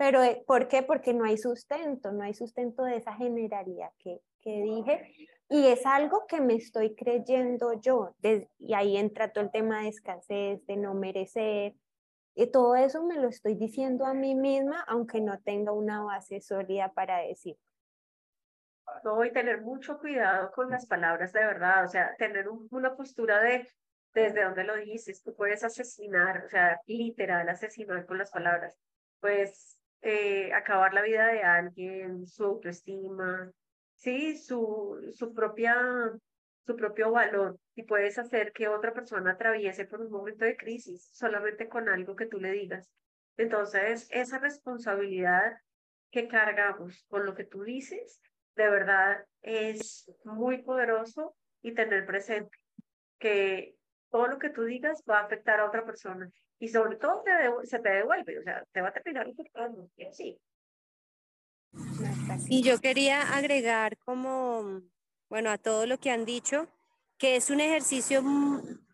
pero eh, ¿por qué? Porque no hay sustento, no hay sustento de esa generalidad que, que dije. Y es algo que me estoy creyendo yo. y ahí entra todo el tema de escasez, de no merecer. Y todo eso me lo estoy diciendo a mí misma, aunque no tenga una base sólida para decir. No, y tener mucho cuidado con las palabras de verdad, o sea, tener una postura de desde donde lo dices, tú puedes asesinar, o sea, literal, asesinar con las palabras. Pues eh, acabar la vida de alguien, su autoestima, sí, su, su, propia, su propio valor y puedes hacer que otra persona atraviese por un momento de crisis solamente con algo que tú le digas. Entonces, esa responsabilidad que cargamos con lo que tú dices, de verdad es muy poderoso y tener presente que todo lo que tú digas va a afectar a otra persona y sobre todo se te devuelve, o sea, te va a terminar afectando, y así. Y yo quería agregar como, bueno, a todo lo que han dicho, que es un ejercicio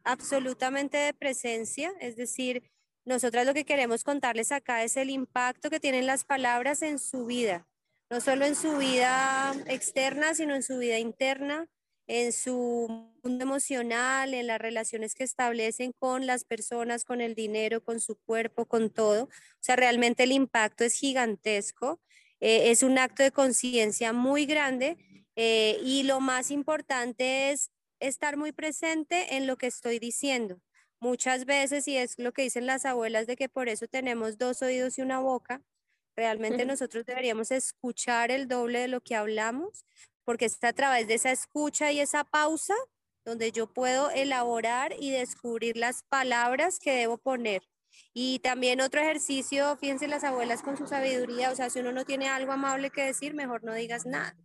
absolutamente de presencia, es decir, nosotras lo que queremos contarles acá es el impacto que tienen las palabras en su vida, no solo en su vida externa, sino en su vida interna, en su mundo emocional, en las relaciones que establecen con las personas, con el dinero, con su cuerpo, con todo. O sea, realmente el impacto es gigantesco, eh, es un acto de conciencia muy grande eh, y lo más importante es estar muy presente en lo que estoy diciendo. Muchas veces, y es lo que dicen las abuelas, de que por eso tenemos dos oídos y una boca, realmente nosotros deberíamos escuchar el doble de lo que hablamos, porque es a través de esa escucha y esa pausa donde yo puedo elaborar y descubrir las palabras que debo poner. Y también otro ejercicio, fíjense las abuelas con su sabiduría, o sea, si uno no tiene algo amable que decir, mejor no digas nada.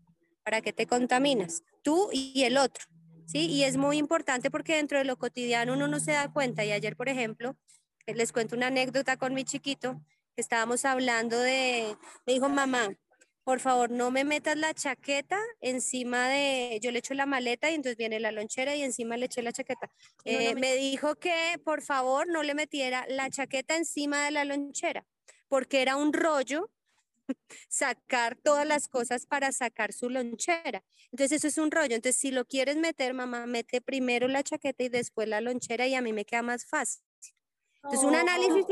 ¿Para qué te contaminas? Tú y el otro. ¿Sí? Y es muy importante porque dentro de lo cotidiano uno no se da cuenta. Y ayer, por ejemplo, les cuento una anécdota con mi chiquito, que estábamos hablando de, me dijo, mamá, por favor, no me metas la chaqueta encima de, yo le echo la maleta y entonces viene la lonchera y encima le eché la chaqueta. Eh, me... dijo que por favor no le metiera la chaqueta encima de la lonchera, porque era un rollo [laughs] sacar todas las cosas para sacar su lonchera. Entonces eso es un rollo. Entonces si lo quieres meter, mamá, mete primero la chaqueta y después la lonchera y a mí me queda más fácil. Entonces un análisis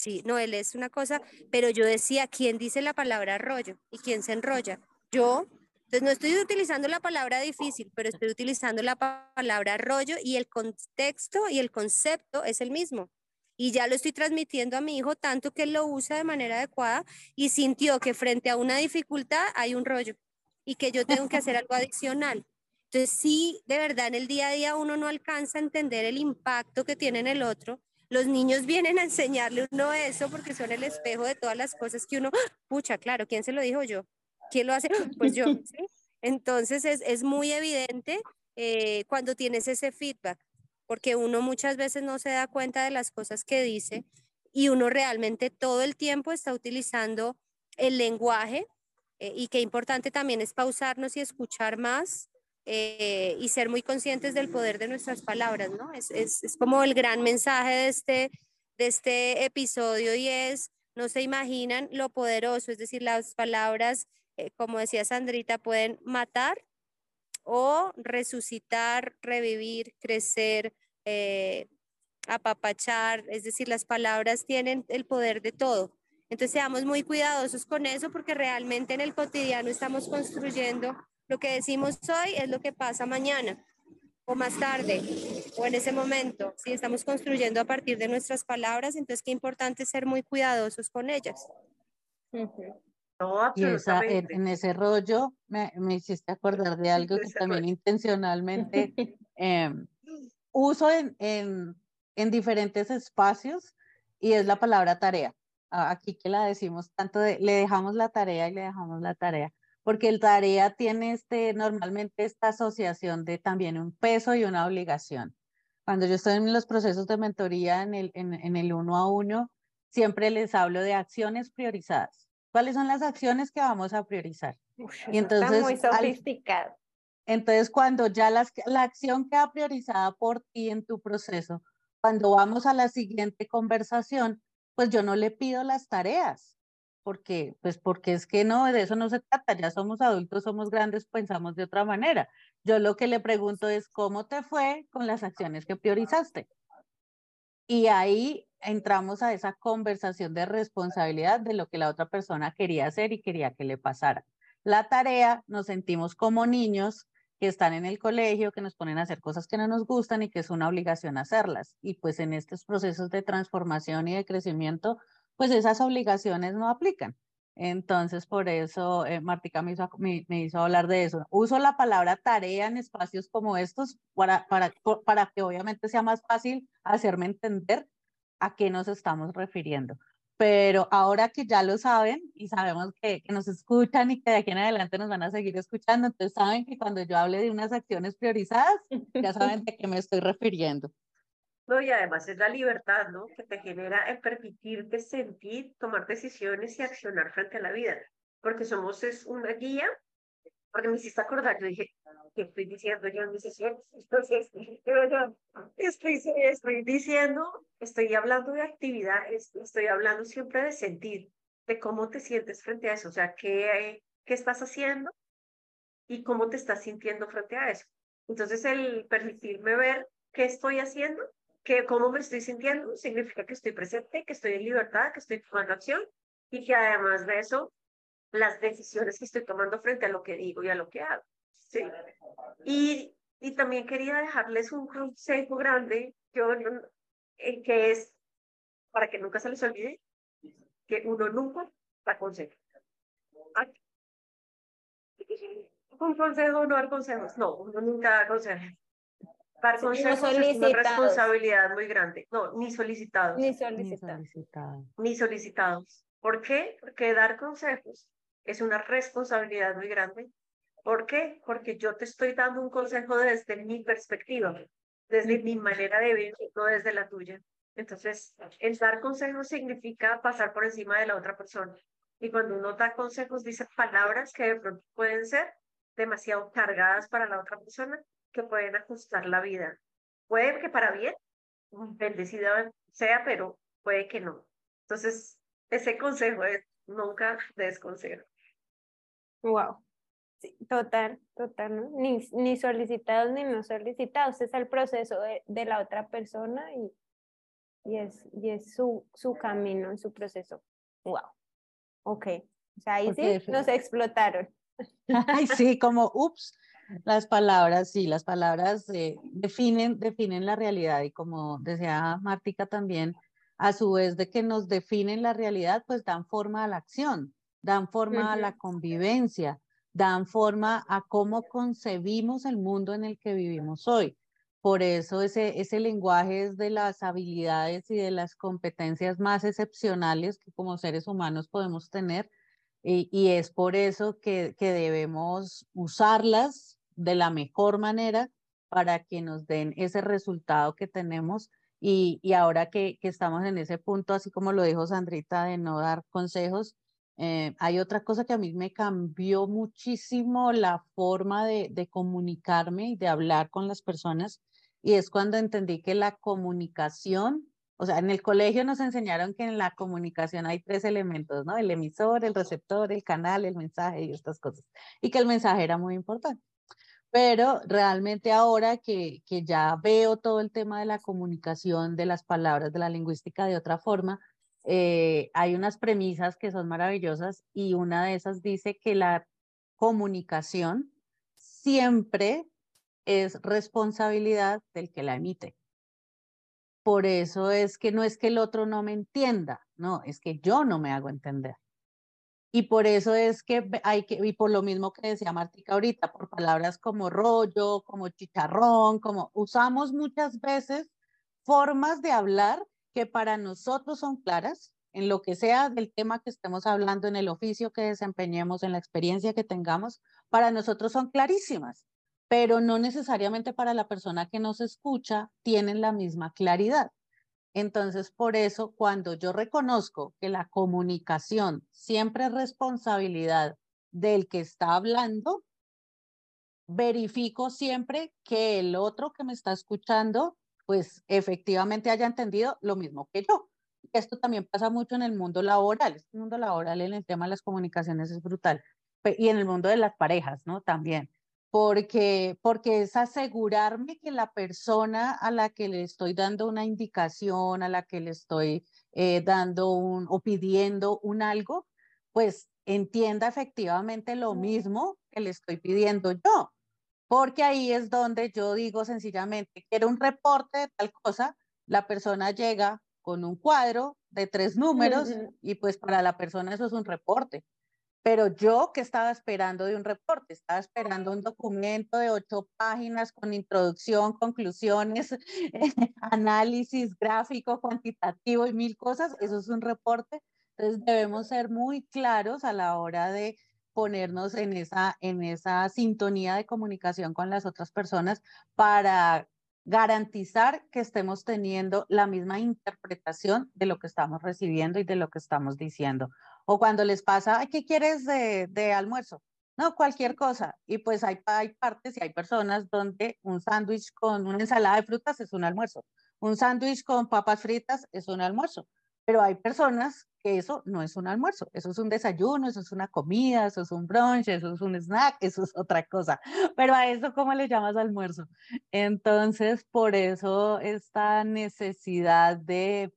Sí, no, él es una cosa, pero yo decía, ¿quién dice la palabra rollo y quién se enrolla? Yo, Entonces, no estoy utilizando la palabra difícil, pero estoy utilizando la palabra rollo y el contexto y el concepto es el mismo. Y ya lo estoy transmitiendo a mi hijo tanto que él lo usa de manera adecuada y sintió que frente a una dificultad hay un rollo y que yo tengo que hacer algo adicional. Entonces, sí, de verdad, en el día a día uno no alcanza a entender el impacto que tiene en el otro. Los niños vienen a enseñarle uno eso porque son el espejo de todas las cosas que uno, pucha, claro, ¿quién se lo dijo yo? ¿Quién lo hace? Pues yo. [laughs] Entonces es, es, muy evidente eh, cuando tienes ese feedback, porque uno muchas veces no se da cuenta de las cosas que dice y uno realmente todo el tiempo está utilizando el lenguaje eh, y qué importante también es pausarnos y escuchar más eh, y ser muy conscientes del poder de nuestras palabras, ¿no? Es, es, es como el gran mensaje de este, de este episodio y es, no se imaginan lo poderoso, es decir, las palabras eh, como decía Sandrita, pueden matar o resucitar, revivir, crecer, eh, apapachar, es decir, las palabras tienen el poder de todo. Entonces seamos muy cuidadosos con eso porque realmente en el cotidiano estamos construyendo lo que decimos hoy es lo que pasa mañana o más tarde o en ese momento. Si estamos construyendo a partir de nuestras palabras, entonces qué importante ser muy cuidadosos con ellas. Y esa, en, ese rollo me, me, hiciste acordar de algo que también intencionalmente [laughs] em, uso en, en, en, diferentes espacios y es la palabra tarea. Aquí que la decimos tanto de, le dejamos la tarea y le dejamos la tarea, porque el tarea tiene este, normalmente esta asociación de también un peso y una obligación. Cuando yo estoy en los procesos de mentoría en el, en, en el uno a uno, siempre les hablo de acciones priorizadas ¿Cuáles son las acciones que vamos a priorizar? y entonces, está muy sofisticado. entonces, cuando ya las, la acción queda priorizada por ti en tu proceso, cuando vamos a la siguiente conversación, pues yo no le pido las tareas, porque, pues porque es que no, de eso no se trata, ya somos adultos, somos grandes, pensamos de otra manera. Yo lo que le pregunto es, ¿cómo te fue con las acciones que priorizaste? Y ahí entramos a esa conversación de responsabilidad de lo que la otra persona quería hacer y quería que le pasara. La tarea, nos sentimos como niños que están en el colegio, que nos ponen a hacer cosas que no nos gustan y que es una obligación hacerlas. Y pues en estos procesos de transformación y de crecimiento, pues esas obligaciones no aplican. Entonces, por eso eh, Martica me hizo, me, hizo, hablar de eso. Uso la palabra tarea en espacios como estos para, para, para que obviamente sea más fácil hacerme entender a qué nos estamos refiriendo. Pero ahora que ya lo saben y sabemos que, que, nos escuchan y que de aquí en adelante nos van a seguir escuchando, entonces saben que cuando yo hable de unas acciones priorizadas, ya saben de qué me estoy refiriendo. No, y además es la libertad, ¿no? Que te genera el permitirte sentir, tomar decisiones y accionar frente a la vida. Porque somos es una guía porque me hiciste acordar, yo dije, ¿qué estoy diciendo yo en mis sesiones? [laughs] Entonces, estoy, estoy diciendo, estoy hablando de actividad, estoy hablando siempre de sentir, de cómo te sientes frente a eso, o sea, qué, qué estás haciendo y cómo te estás sintiendo frente a eso. Entonces, el permitirme ver qué estoy haciendo, que cómo me estoy sintiendo, significa que estoy presente, que estoy en libertad, que estoy tomando acción y que además de eso las decisiones que estoy tomando frente a lo que digo y a lo que hago. Sí. Y, y también quería dejarles un consejo grande, yo, eh, que es, para que nunca se les olvide, que uno nunca da consejo. Un consejo, no dar consejos. No, uno nunca da consejos. Dar consejos es una responsabilidad muy grande. No, ni solicitados. Ni solicitados. Ni solicitados. ¿Por qué? Porque dar consejos es una responsabilidad muy grande. ¿Por qué? Porque yo te estoy dando un consejo desde mi perspectiva, desde mi manera de vivir, no desde la tuya. Entonces, el dar consejos significa pasar por encima de la otra persona. Y cuando uno da consejos, dice palabras que de pronto pueden ser demasiado cargadas para la otra persona, que pueden ajustar la vida. Puede que para bien, bendecida sea, pero puede que no. Entonces, ese consejo es nunca des consejo. Wow. Sí, total, total, ¿no? Ni, ni solicitados ni no solicitados, es el proceso de, de la otra persona y, y es, y es su, su camino, su proceso. Wow. Ok. O sea, ahí sí nos explotaron. [laughs] Ay, sí, como, ups, las palabras, sí, las palabras eh, definen, definen la realidad y como decía Martica también, a su vez de que nos definen la realidad, pues dan forma a la acción, dan forma a la convivencia, dan forma a cómo concebimos el mundo en el que vivimos hoy. Por eso ese, ese lenguaje es de las habilidades y de las competencias más excepcionales que como seres humanos podemos tener y, es por eso que, que, debemos usarlas de la mejor manera para que nos den ese resultado que tenemos. Y, y ahora que, que, estamos en ese punto, así como lo dijo Sandrita, de no dar consejos, eh, hay otra cosa que a mí me cambió muchísimo la forma de, de comunicarme y de hablar con las personas. Y es cuando entendí que la comunicación o sea, en el colegio nos enseñaron que en la comunicación hay tres elementos, ¿no? El emisor, el receptor, el canal, el mensaje y estas cosas. Y que el mensaje era muy importante. Pero realmente ahora que, que ya veo todo el tema de la comunicación, de las palabras, de la lingüística de otra forma, eh, hay unas premisas que son maravillosas y una de esas dice que la comunicación siempre es responsabilidad del que la emite. Por eso es que no es que el otro no me entienda, no, es que yo no me hago entender. Y por eso es que hay que, y por lo mismo que decía Martica ahorita, por palabras como rollo, como chicharrón, como usamos muchas veces formas de hablar que para nosotros son claras, en lo que sea del tema que estemos hablando, en el oficio que desempeñemos, en la experiencia que tengamos, para nosotros son clarísimas pero no necesariamente para la persona que nos escucha tienen la misma claridad. Entonces, por eso, cuando yo reconozco que la comunicación siempre es responsabilidad del que está hablando, verifico siempre que el otro que me está escuchando, pues efectivamente haya entendido lo mismo que yo. Esto también pasa mucho en el mundo laboral. Este mundo laboral en el tema de las comunicaciones es brutal. Y en el mundo de las parejas, ¿no? También porque, porque es asegurarme que la persona a la que le estoy dando una indicación, a la que le estoy eh, dando un, o pidiendo un algo, pues entienda efectivamente lo mismo que le estoy pidiendo yo. Porque ahí es donde yo digo sencillamente, quiero un reporte de tal cosa, la persona llega con un cuadro de tres números y pues para la persona eso es un reporte. Pero yo que estaba esperando de un reporte, estaba esperando un documento de ocho páginas con introducción, conclusiones, [laughs] análisis gráfico, cuantitativo y mil cosas. Eso es un reporte. Entonces debemos ser muy claros a la hora de ponernos en esa, en esa sintonía de comunicación con las otras personas para garantizar que estemos teniendo la misma interpretación de lo que estamos recibiendo y de lo que estamos diciendo. O cuando les pasa, ¿qué quieres de, de almuerzo? No, cualquier cosa. Y pues hay, hay partes y hay personas donde un sándwich con una ensalada de frutas es un almuerzo. Un sándwich con papas fritas es un almuerzo. Pero hay personas que eso no es un almuerzo, eso es un desayuno, eso es una comida, eso es un brunch, eso es un snack, [laughs] eso es otra cosa. Pero a eso, ¿cómo le llamas almuerzo? Entonces, por eso esta necesidad de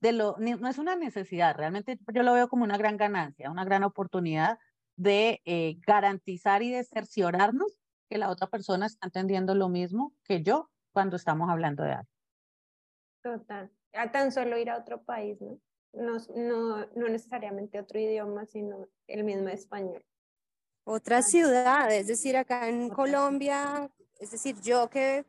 de lo, no es una necesidad, realmente yo lo veo como una gran ganancia, una gran oportunidad de eh, garantizar y de cerciorarnos que la otra persona está entendiendo lo mismo que yo cuando estamos hablando de algo. Total. A tan solo ir a otro país, ¿no? No, no, no necesariamente otro idioma, sino el mismo español. Otra ciudad, es decir, acá en Colombia, es decir, yo que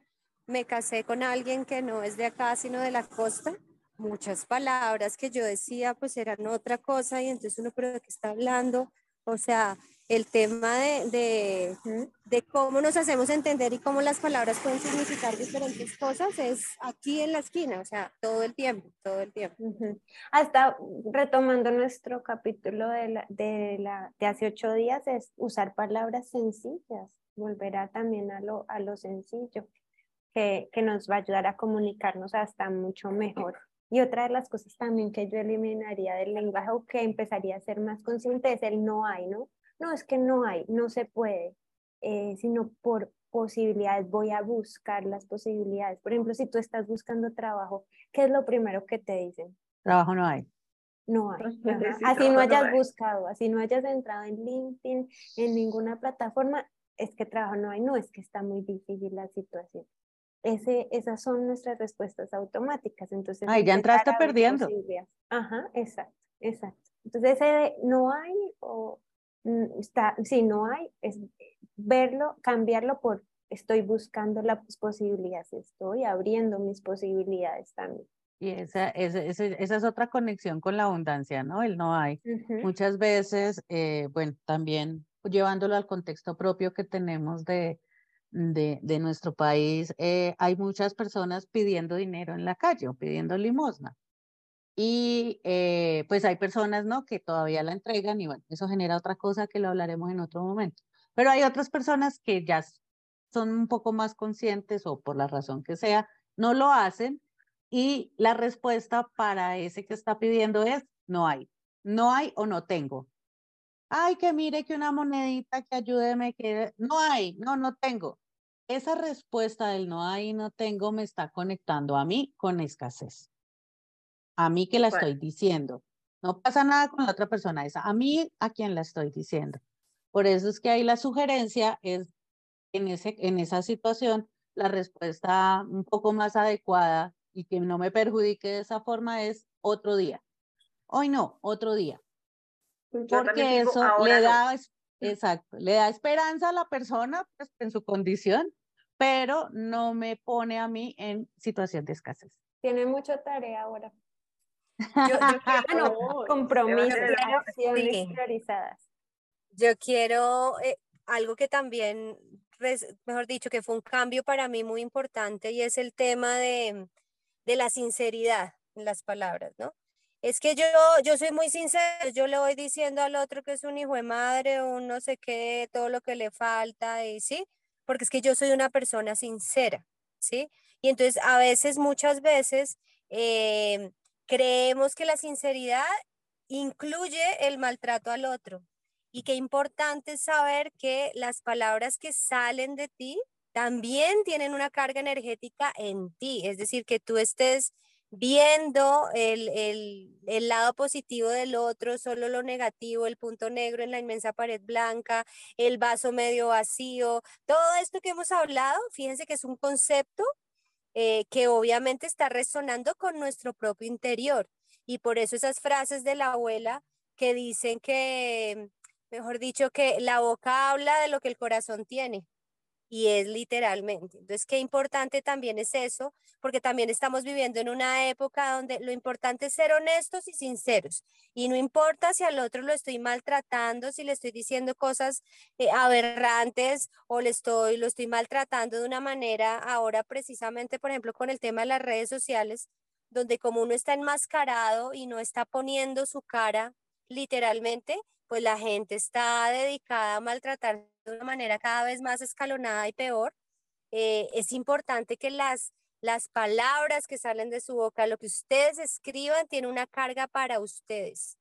me casé con alguien que no es de acá, sino de la costa, muchas palabras que yo decía pues eran otra cosa y entonces uno, pero de qué está hablando, o sea, el tema de, de, cómo nos hacemos entender y cómo las palabras pueden significar diferentes cosas es aquí en la esquina, o sea, todo el tiempo, todo el tiempo. Hasta retomando nuestro capítulo de, la, de, la, de hace ocho días, es usar palabras sencillas, volverá también a lo, a lo sencillo, que, que nos va a ayudar a comunicarnos hasta mucho mejor. Y otra de las cosas también que yo eliminaría del lenguaje o que empezaría a ser más consciente es el no hay, ¿no? No, es que no hay, no se puede, eh, sino por posibilidades, voy a buscar las posibilidades. Por ejemplo, si tú estás buscando trabajo, ¿qué es lo primero que te dicen? Trabajo no hay. no hay. [laughs] así no hayas buscado, así no hayas entrado en LinkedIn, en ninguna plataforma, es que trabajo no hay, no, es que está muy difícil la situación. Ese, esas son nuestras respuestas automáticas. Entonces, Ay, ya entraste perdiendo. Ajá, exacto, exacto. Entonces, ese de no hay o mm, está, si no hay, es verlo, cambiarlo por estoy buscando las posibilidades, estoy abriendo mis posibilidades también. Y esa, esa, esa, es otra conexión con la abundancia, ¿no? El no hay. Muchas veces, eh, bueno, también llevándolo al contexto propio que tenemos de, de, de nuestro país, eh, hay muchas personas pidiendo dinero en la calle o pidiendo limosna. Y eh, pues hay personas, ¿no? Que todavía la entregan y bueno, eso genera otra cosa que lo hablaremos en otro momento. Pero hay otras personas que ya son un poco más conscientes o por la razón que sea, no lo hacen y la respuesta para ese que está pidiendo es no hay. No hay o no tengo. Ay, que mire que una monedita que ayúdeme, que no hay, no, no tengo. Esa respuesta del no hay, no tengo me está conectando a mí con escasez. A mí que la estoy diciendo. No pasa nada con la otra persona, es a mí a quien la estoy diciendo. Por eso es que ahí la sugerencia es en, ese, en esa situación la respuesta un poco más adecuada y que no me perjudique de esa forma es otro día. Hoy no, otro día. Pues Porque eso le da, exacto, le da esperanza a la persona pues, en su condición, pero no me pone a mí en situación de escasez. Tiene mucha tarea ahora. Yo, [laughs] quiero, compromisos, acciones priorizadas. Yo quiero eh, algo que también, mejor dicho, que fue un cambio para mí muy importante y es el tema de, de la sinceridad en las palabras, ¿no? Es que yo, yo soy muy sincera, yo le voy diciendo al otro que es un hijo de madre, un no sé qué, todo lo que le falta, y sí, porque es que yo soy una persona sincera, ¿sí? Y entonces a veces, muchas veces, eh, creemos que la sinceridad incluye el maltrato al otro. Y qué importante es saber que las palabras que salen de ti también tienen una carga energética en ti, es decir, que tú estés viendo el, el, lado positivo del otro, solo lo negativo, el punto negro en la inmensa pared blanca, el vaso medio vacío, todo esto que hemos hablado, fíjense que es un concepto eh, que obviamente está resonando con nuestro propio interior. Y por eso esas frases de la abuela que dicen que, mejor dicho, que la boca habla de lo que el corazón tiene y es literalmente. Entonces, qué importante también es eso, porque también estamos viviendo en una época donde lo importante es ser honestos y sinceros. Y no importa si al otro lo estoy maltratando, si le estoy diciendo cosas eh, aberrantes o le estoy, lo estoy maltratando de una manera ahora precisamente, por ejemplo, con el tema de las redes sociales, donde como uno está enmascarado y no está poniendo su cara literalmente, pues la gente está dedicada a maltratar de una manera cada vez más escalonada y peor. Eh, es importante que las, las palabras que salen de su boca, lo que ustedes escriban, tiene una carga para ustedes.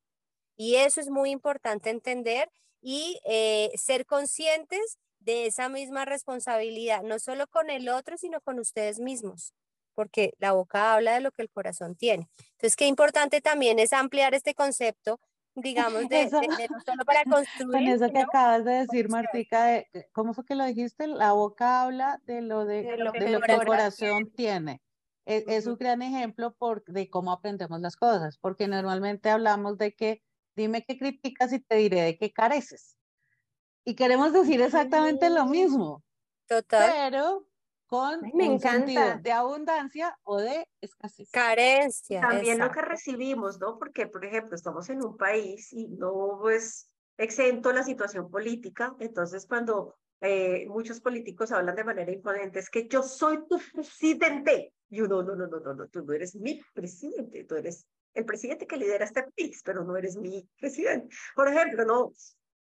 Y eso es muy importante entender y eh, ser conscientes de esa misma responsabilidad, no solo con el otro, sino con ustedes mismos, porque la boca habla de lo que el corazón tiene. Entonces, qué importante también es ampliar este concepto digamos, [laughs] de, no solo para [laughs] construir. Con eso que acabas de decir, Martica, de, ¿cómo fue que lo dijiste? La boca habla de lo, de, lo, que, el corazón tiene. E, es, un gran ejemplo por, de cómo aprendemos las cosas, porque normalmente hablamos de que dime qué criticas y te diré de qué careces. Y queremos decir exactamente lo mismo. Total. Pero con Me un encanta. de abundancia o de escasez. Carencia. También lo que recibimos, ¿no? Porque, por ejemplo, estamos en un país y no es exento la situación política, entonces cuando eh, muchos políticos hablan de manera imponente, es que yo soy tu presidente. Y uno, no, no, no, no, no, tú no eres mi presidente, tú eres el presidente que lidera este país, pero no eres mi presidente. Por ejemplo, no,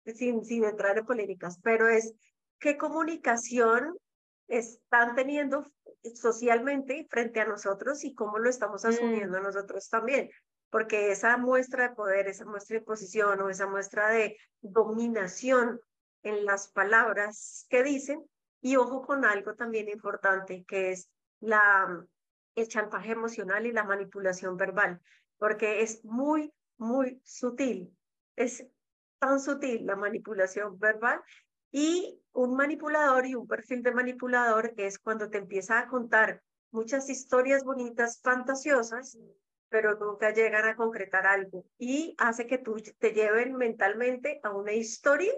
sin, sin entrar en políticas, pero es qué comunicación están teniendo socialmente frente a nosotros y cómo lo estamos mm. asumiendo nosotros también. Porque esa muestra de poder, esa muestra de posición o esa muestra de dominación en las palabras que dicen, y ojo con algo también importante, que es la, el chantaje emocional y la manipulación verbal, porque es muy muy sutil. Es tan sutil la manipulación verbal y un manipulador y un perfil de manipulador es cuando te empieza a contar muchas historias bonitas, fantasiosas, pero nunca llegan a concretar algo y hace que tú te lleven mentalmente a una historia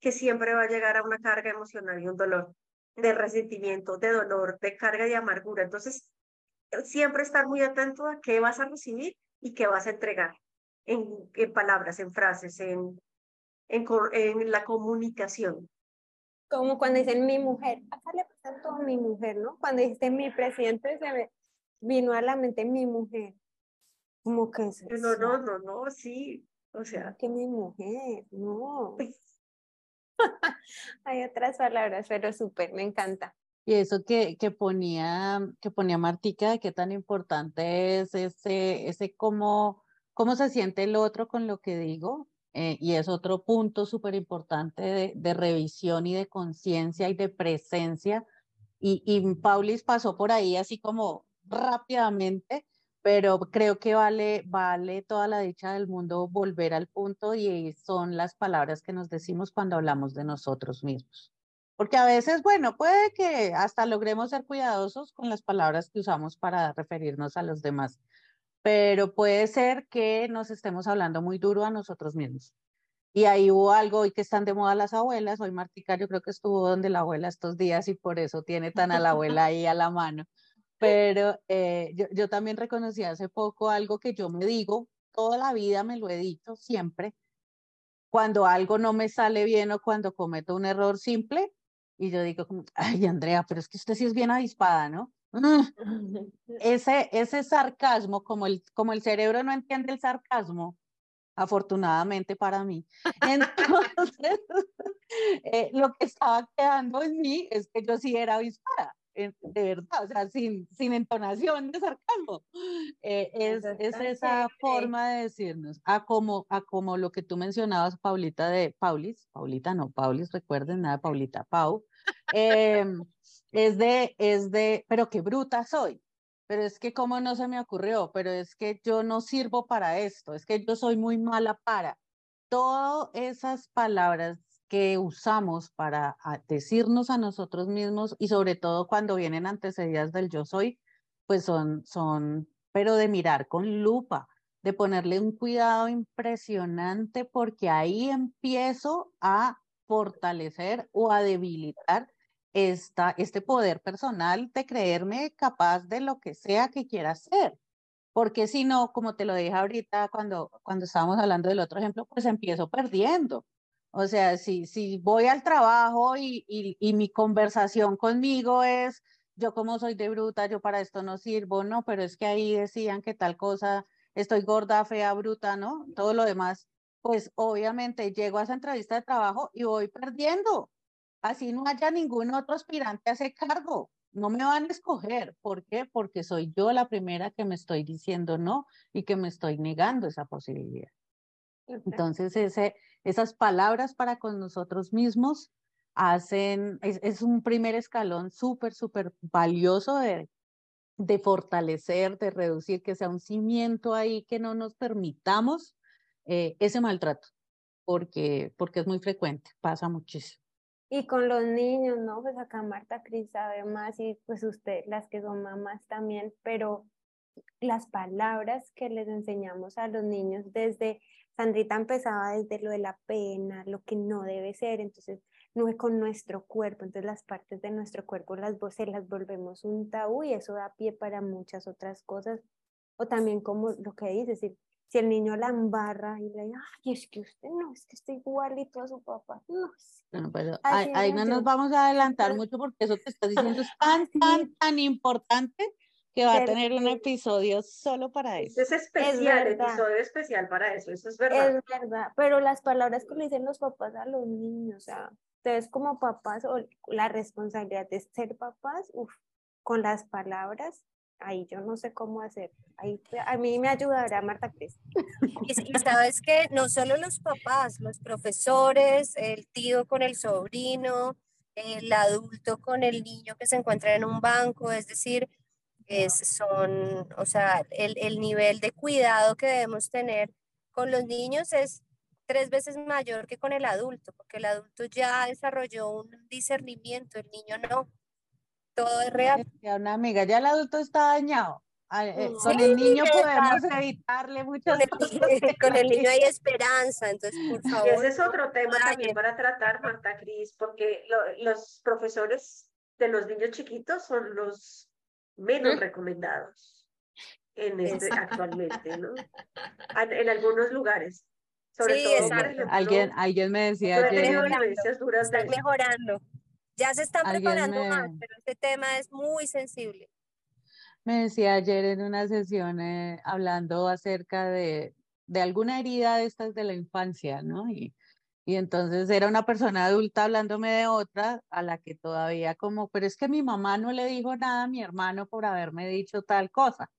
que siempre va a llegar a una carga emocional y un dolor de resentimiento, de dolor, de carga de amargura. Entonces, siempre estar muy atento a qué vas a recibir y qué vas a entregar en, en palabras, en frases, en, en, en, la comunicación. Como cuando dicen mi mujer, acá le pasa todo mi mujer, ¿no? Cuando dice mi presidente, se me vino a la mente mi mujer. ¿Cómo que es No, no, no, no, sí. O sea. Que mi mujer, no. [laughs] Hay otras palabras, pero súper, me encanta. Y eso que, que, ponía, que ponía Martica, de qué tan importante es ese, ese cómo, cómo se siente el otro con lo que digo. Eh, y es otro punto súper importante de, revisión y de conciencia y de presencia. Y, y Paulis pasó por ahí así como rápidamente, pero creo que vale, vale toda la dicha del mundo volver al punto y son las palabras que nos decimos cuando hablamos de nosotros mismos. Porque a veces, bueno, puede que hasta logremos ser cuidadosos con las palabras que usamos para referirnos a los demás, pero puede ser que nos estemos hablando muy duro a nosotros mismos. Y ahí hubo algo hoy que están de moda las abuelas. Hoy Martica yo creo que estuvo donde la abuela estos días y por eso tiene tan a la abuela ahí a la mano. Pero eh, yo, yo también reconocí hace poco algo que yo me digo, toda la vida me lo he dicho siempre, cuando algo no me sale bien o cuando cometo un error simple, y yo digo, ay, Andrea, pero es que usted sí es bien avispada, ¿no? Mm. [laughs] Ese, ese sarcasmo, como el, como el cerebro no entiende el sarcasmo, afortunadamente para mí. [laughs] Entonces, [laughs] eh, lo que estaba quedando en mí es que yo sí era avispada, de verdad, o sea, sin, sin entonación de sarcasmo. Eh, es, es, esa forma de decirnos, a como, a como lo que tú mencionabas, Paulita, de Paulis, Paulita no, Paulis, recuerden nada, Paulita, Pau, eh, es de, es de, pero qué bruta soy, pero es que cómo no se me ocurrió, pero es que yo no sirvo para esto, es que yo soy muy mala para. Todas esas palabras que usamos para decirnos a nosotros mismos y sobre todo cuando vienen antecedidas del yo soy, pues son, son, pero de mirar con lupa, de ponerle un cuidado impresionante porque ahí empiezo a fortalecer o a debilitar esta, este poder personal de creerme capaz de lo que sea que quiera hacer. Porque si no, como te lo dije ahorita cuando, cuando estábamos hablando del otro ejemplo, pues empiezo perdiendo. O sea, si, si voy al trabajo y, y, y mi conversación conmigo es, yo como soy de bruta, yo para esto no sirvo, no, pero es que ahí decían que tal cosa, estoy gorda, fea, bruta, ¿no? Todo lo demás, pues obviamente llego a esa entrevista de trabajo y voy perdiendo así no haya ningún otro aspirante a ese cargo. No me van a escoger. ¿Por qué? Porque soy yo la primera que me estoy diciendo no y que me estoy negando esa posibilidad. Entonces, ese, esas palabras para con nosotros mismos hacen, es, es un primer escalón súper, súper valioso de, de fortalecer, de reducir, que sea un cimiento ahí que no nos permitamos eh, ese maltrato, porque, porque es muy frecuente, pasa muchísimo. Y con los niños, ¿no? Pues acá Marta Cris sabe más y pues usted, las que son mamás también, pero las palabras que les enseñamos a los niños desde, Sandrita empezaba desde lo de la pena, lo que no debe ser, entonces no es con nuestro cuerpo, entonces las partes de nuestro cuerpo las voces las volvemos un tabú y eso da pie para muchas otras cosas, o también como lo que dice, decir, si el niño la embarra y le dice, ay, es que usted no, es que está igualito a su papá. No, no pero ahí, no nos vamos a adelantar mucho porque eso que estás [laughs] diciendo es tan, tan, tan importante que va a tener un episodio solo para eso. Es especial, es episodio especial para eso, eso es verdad. Es verdad, pero las palabras que le dicen los papás a los niños, o sea, ustedes como papás o la responsabilidad de ser papás, uf, con las palabras ahí yo no sé cómo hacer. Ahí, a mí me ayudará Marta Cris. Y, sabes que no solo los papás, los profesores, el tío con el sobrino, el adulto con el niño que se encuentra en un banco, es decir, es, son, o sea, el, el nivel de cuidado que debemos tener con los niños es tres veces mayor que con el adulto, porque el adulto ya desarrolló un discernimiento, el niño no. Todo es real. Una amiga, ya el adulto está dañado. Eh, con el niño podemos evitarle muchas con cosas. con el niño hay esperanza, entonces por favor. Y ese es otro tema también para tratar, Marta Cris, porque los profesores de los niños chiquitos son los menos recomendados en este, actualmente, ¿no? En, algunos lugares. Sobre sí, todo, alguien, alguien me decía ayer. Están mejorando. Ya se están preparando más, pero este tema es muy sensible. Me decía ayer en una sesión eh, hablando acerca de, de alguna herida de estas de la infancia, ¿no? Y, y entonces era una persona adulta hablándome de otra a la que todavía como, pero es que mi mamá no le dijo nada a mi hermano por haberme dicho tal cosa.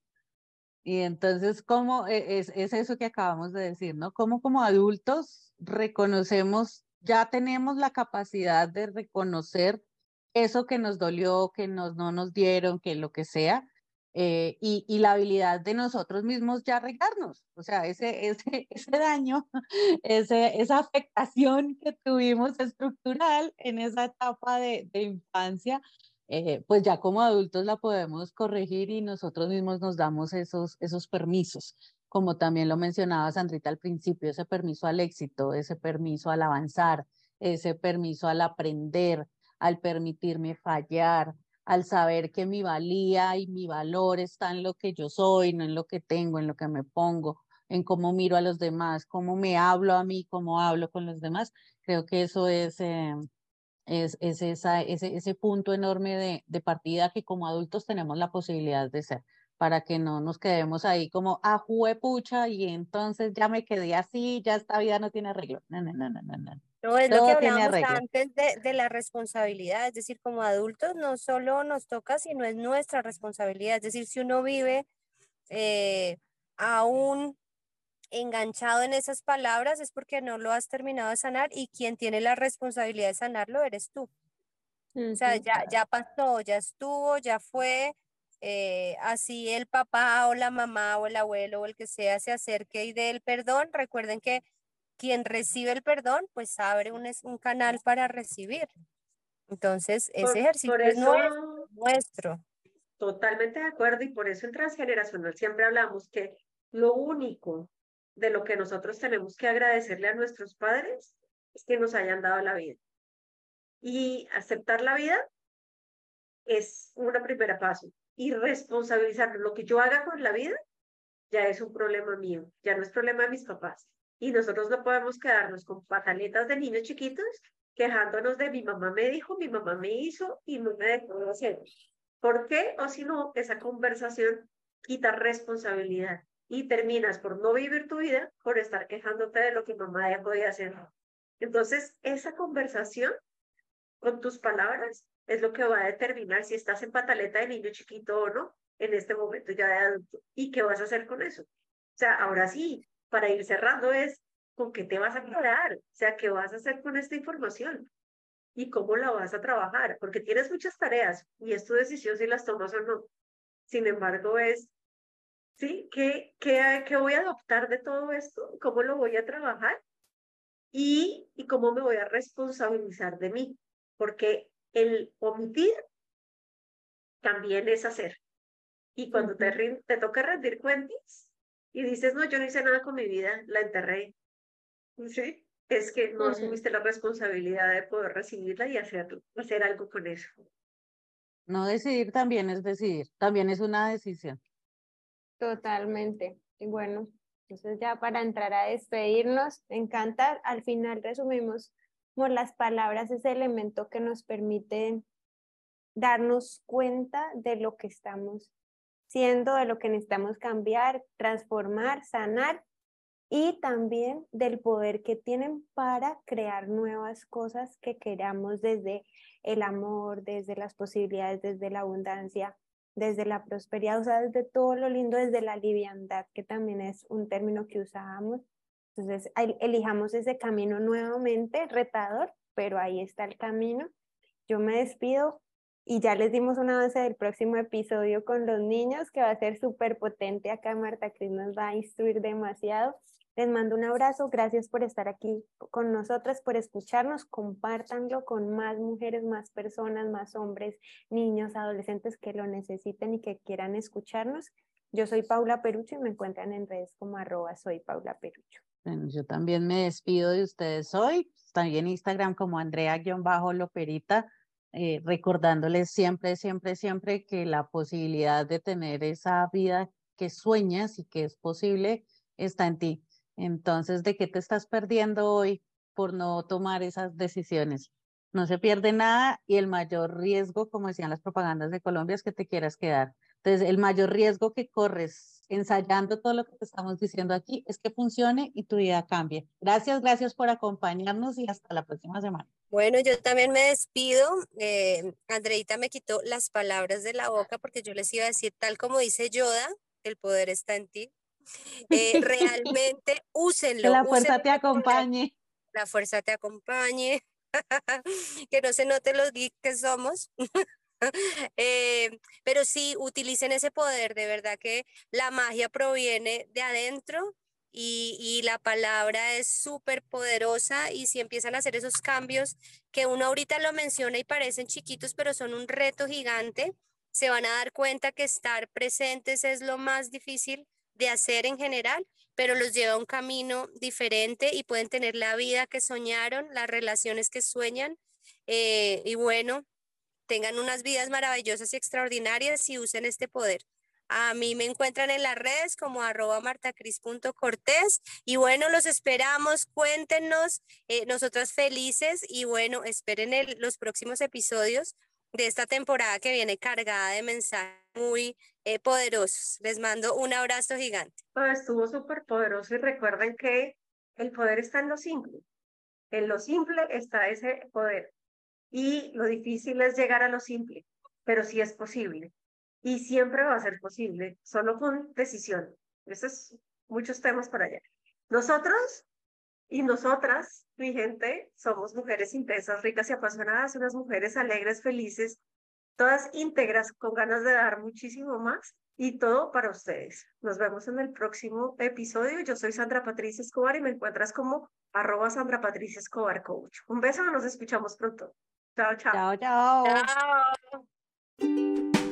Y entonces, ¿cómo e, es, es eso que acabamos de decir, no? ¿Cómo como adultos reconocemos, ya tenemos la capacidad de reconocer eso que nos dolió, que nos, no nos dieron, que lo que sea, eh, y, y, la habilidad de nosotros mismos ya arreglarnos. O sea, ese, [laughs] ese, ese daño, ese, esa afectación que tuvimos estructural en esa etapa de, de infancia, eh, pues ya como adultos la podemos corregir y nosotros mismos nos damos esos, esos permisos, como también lo mencionaba Sandrita al principio, ese permiso al éxito, ese permiso al avanzar, ese permiso al aprender, al permitirme fallar, al saber que mi valía y mi valor está en lo que yo soy, no en lo que tengo, en lo que me pongo, en cómo miro a los demás, cómo me hablo a mí, cómo hablo con los demás. Creo que eso es, eh, ese, punto enorme de partida que como adultos tenemos la posibilidad de ser para que no nos quedemos ahí como a ah, pucha y entonces ya me quedé así, ya esta vida no tiene arreglo. No, no, no, no, no. No, es lo que hablábamos antes de, de, la responsabilidad, es decir, como adultos no solo nos toca, sino es nuestra responsabilidad. Es decir, si uno vive eh, aún enganchado en esas palabras es porque no lo has terminado de sanar y quien tiene la responsabilidad de sanarlo eres tú. O sea, ya, ya pasó, ya estuvo, ya fue. Eh, así el papá o la mamá o el abuelo o el que sea se acerque y dé el perdón. Recuerden que quien recibe el perdón, pues abre un, un canal para recibir. Entonces, ese ejercicio es nuestro. Totalmente de acuerdo y por eso en transgeneracional siempre hablamos que lo único de lo que nosotros tenemos que agradecerle a nuestros padres es que nos hayan dado la vida. Y aceptar la vida es un primer paso. Y responsabilizar lo que yo haga con la vida ya es un problema mío, ya no es problema de mis papás. Y nosotros no podemos quedarnos con pataletas de niños chiquitos quejándonos de mi mamá me dijo, mi mamá me hizo y no me dejó hacer. ¿Por qué? O si no, esa conversación quita responsabilidad y terminas por no vivir tu vida por estar quejándote de lo que mamá ya podía hacer. Entonces, esa conversación con tus palabras es lo que va a determinar si estás en pataleta de niño chiquito o no en este momento ya de adulto y qué vas a hacer con eso. O sea, ahora sí, para ir cerrando es con qué te vas a quedar, o sea, qué vas a hacer con esta información y cómo la vas a trabajar, porque tienes muchas tareas y es tu decisión si las tomas o no. Sin embargo, es, ¿sí? ¿Qué, qué, qué voy a adoptar de todo esto? ¿Cómo lo voy a trabajar? Y, y cómo me voy a responsabilizar de mí, porque el omitir también es hacer. Y cuando te, te toca rendir cuentas, y dices, no, yo no hice nada con mi vida, la enterré. ¿Sí? Es que no asumiste la responsabilidad de poder recibirla y hacerlo, hacer algo con eso. No decidir también es decidir, también es una decisión. Totalmente. Y bueno, entonces ya para entrar a despedirnos, me encanta, al final resumimos por las palabras, ese elemento que nos permite darnos cuenta de lo que estamos siendo de lo que necesitamos cambiar, transformar, sanar y también del poder que tienen para crear nuevas cosas que queramos desde el amor, desde las posibilidades, desde la abundancia, desde la prosperidad, o sea, desde todo lo lindo, desde la liviandad, que también es un término que usábamos. Entonces, elijamos ese camino nuevamente, retador, pero ahí está el camino. Yo me despido y ya les dimos un avance del próximo episodio con los niños que va a ser súper potente. Acá Marta Cris nos va a instruir demasiado. Les mando un abrazo, gracias por estar aquí con nosotras, por escucharnos, compártanlo con más mujeres, más personas, más hombres, niños, adolescentes que lo necesiten y que quieran escucharnos. Yo soy Paula Perucho y me encuentran en redes como arroba soy. Yo también me despido de ustedes hoy, también Instagram como Andrea-Loperita, eh, recordándoles siempre, siempre, siempre que la posibilidad de tener esa vida que sueñas y que es posible está en ti. Entonces, ¿de qué te estás perdiendo hoy por no tomar esas decisiones? No se pierde nada y el mayor riesgo, como decían las propagandas de Colombia, es que te quieras quedar. Entonces, el mayor riesgo que corres ensayando todo lo que te estamos diciendo aquí es que funcione y tu vida cambie. Gracias, gracias por acompañarnos y hasta la próxima semana. Bueno, yo también me despido. Eh, Andreita me quitó las palabras de la boca porque yo les iba a decir, tal como dice Yoda, el poder está en ti. Eh, [laughs] realmente úsenlo. Que la fuerza te acompañe. La fuerza te acompañe. [laughs] que no se note los geeks que somos. [laughs] [laughs] Eh, pero sí, utilicen ese poder, de verdad que la magia proviene de adentro y, y la palabra es súper poderosa y si empiezan a hacer esos cambios que uno ahorita lo menciona y parecen chiquitos, pero son un reto gigante, se van a dar cuenta que estar presentes es lo más difícil de hacer en general, pero los lleva a un camino diferente y pueden tener la vida que soñaron, las relaciones que sueñan. Eh, y bueno, tengan unas vidas maravillosas y extraordinarias y usen este poder. A mí me encuentran en las redes como arroba martacris.cortés y bueno, los esperamos, cuéntenos, eh, nosotras felices y bueno, esperen los próximos episodios de esta temporada que viene cargada de mensajes muy eh, poderosos. Les mando un abrazo gigante. estuvo súper poderoso y recuerden que el poder está en lo simple. En lo simple está ese poder. Y lo difícil es llegar a lo simple, pero sí es posible. Y siempre va a ser posible, solo con decisión. Esos muchos temas para allá. Nosotros y nosotras, mi gente, somos mujeres intensas, ricas y apasionadas, unas mujeres alegres, felices, todas íntegras, con ganas de dar muchísimo más y todo para ustedes. Nos vemos en el próximo episodio. Yo soy Sandra Patricia Escobar y me encuentras como arroba Sandra Patricia Escobar Coach. Un beso, nos escuchamos pronto. Chao, chao. Chao, chao. Chao.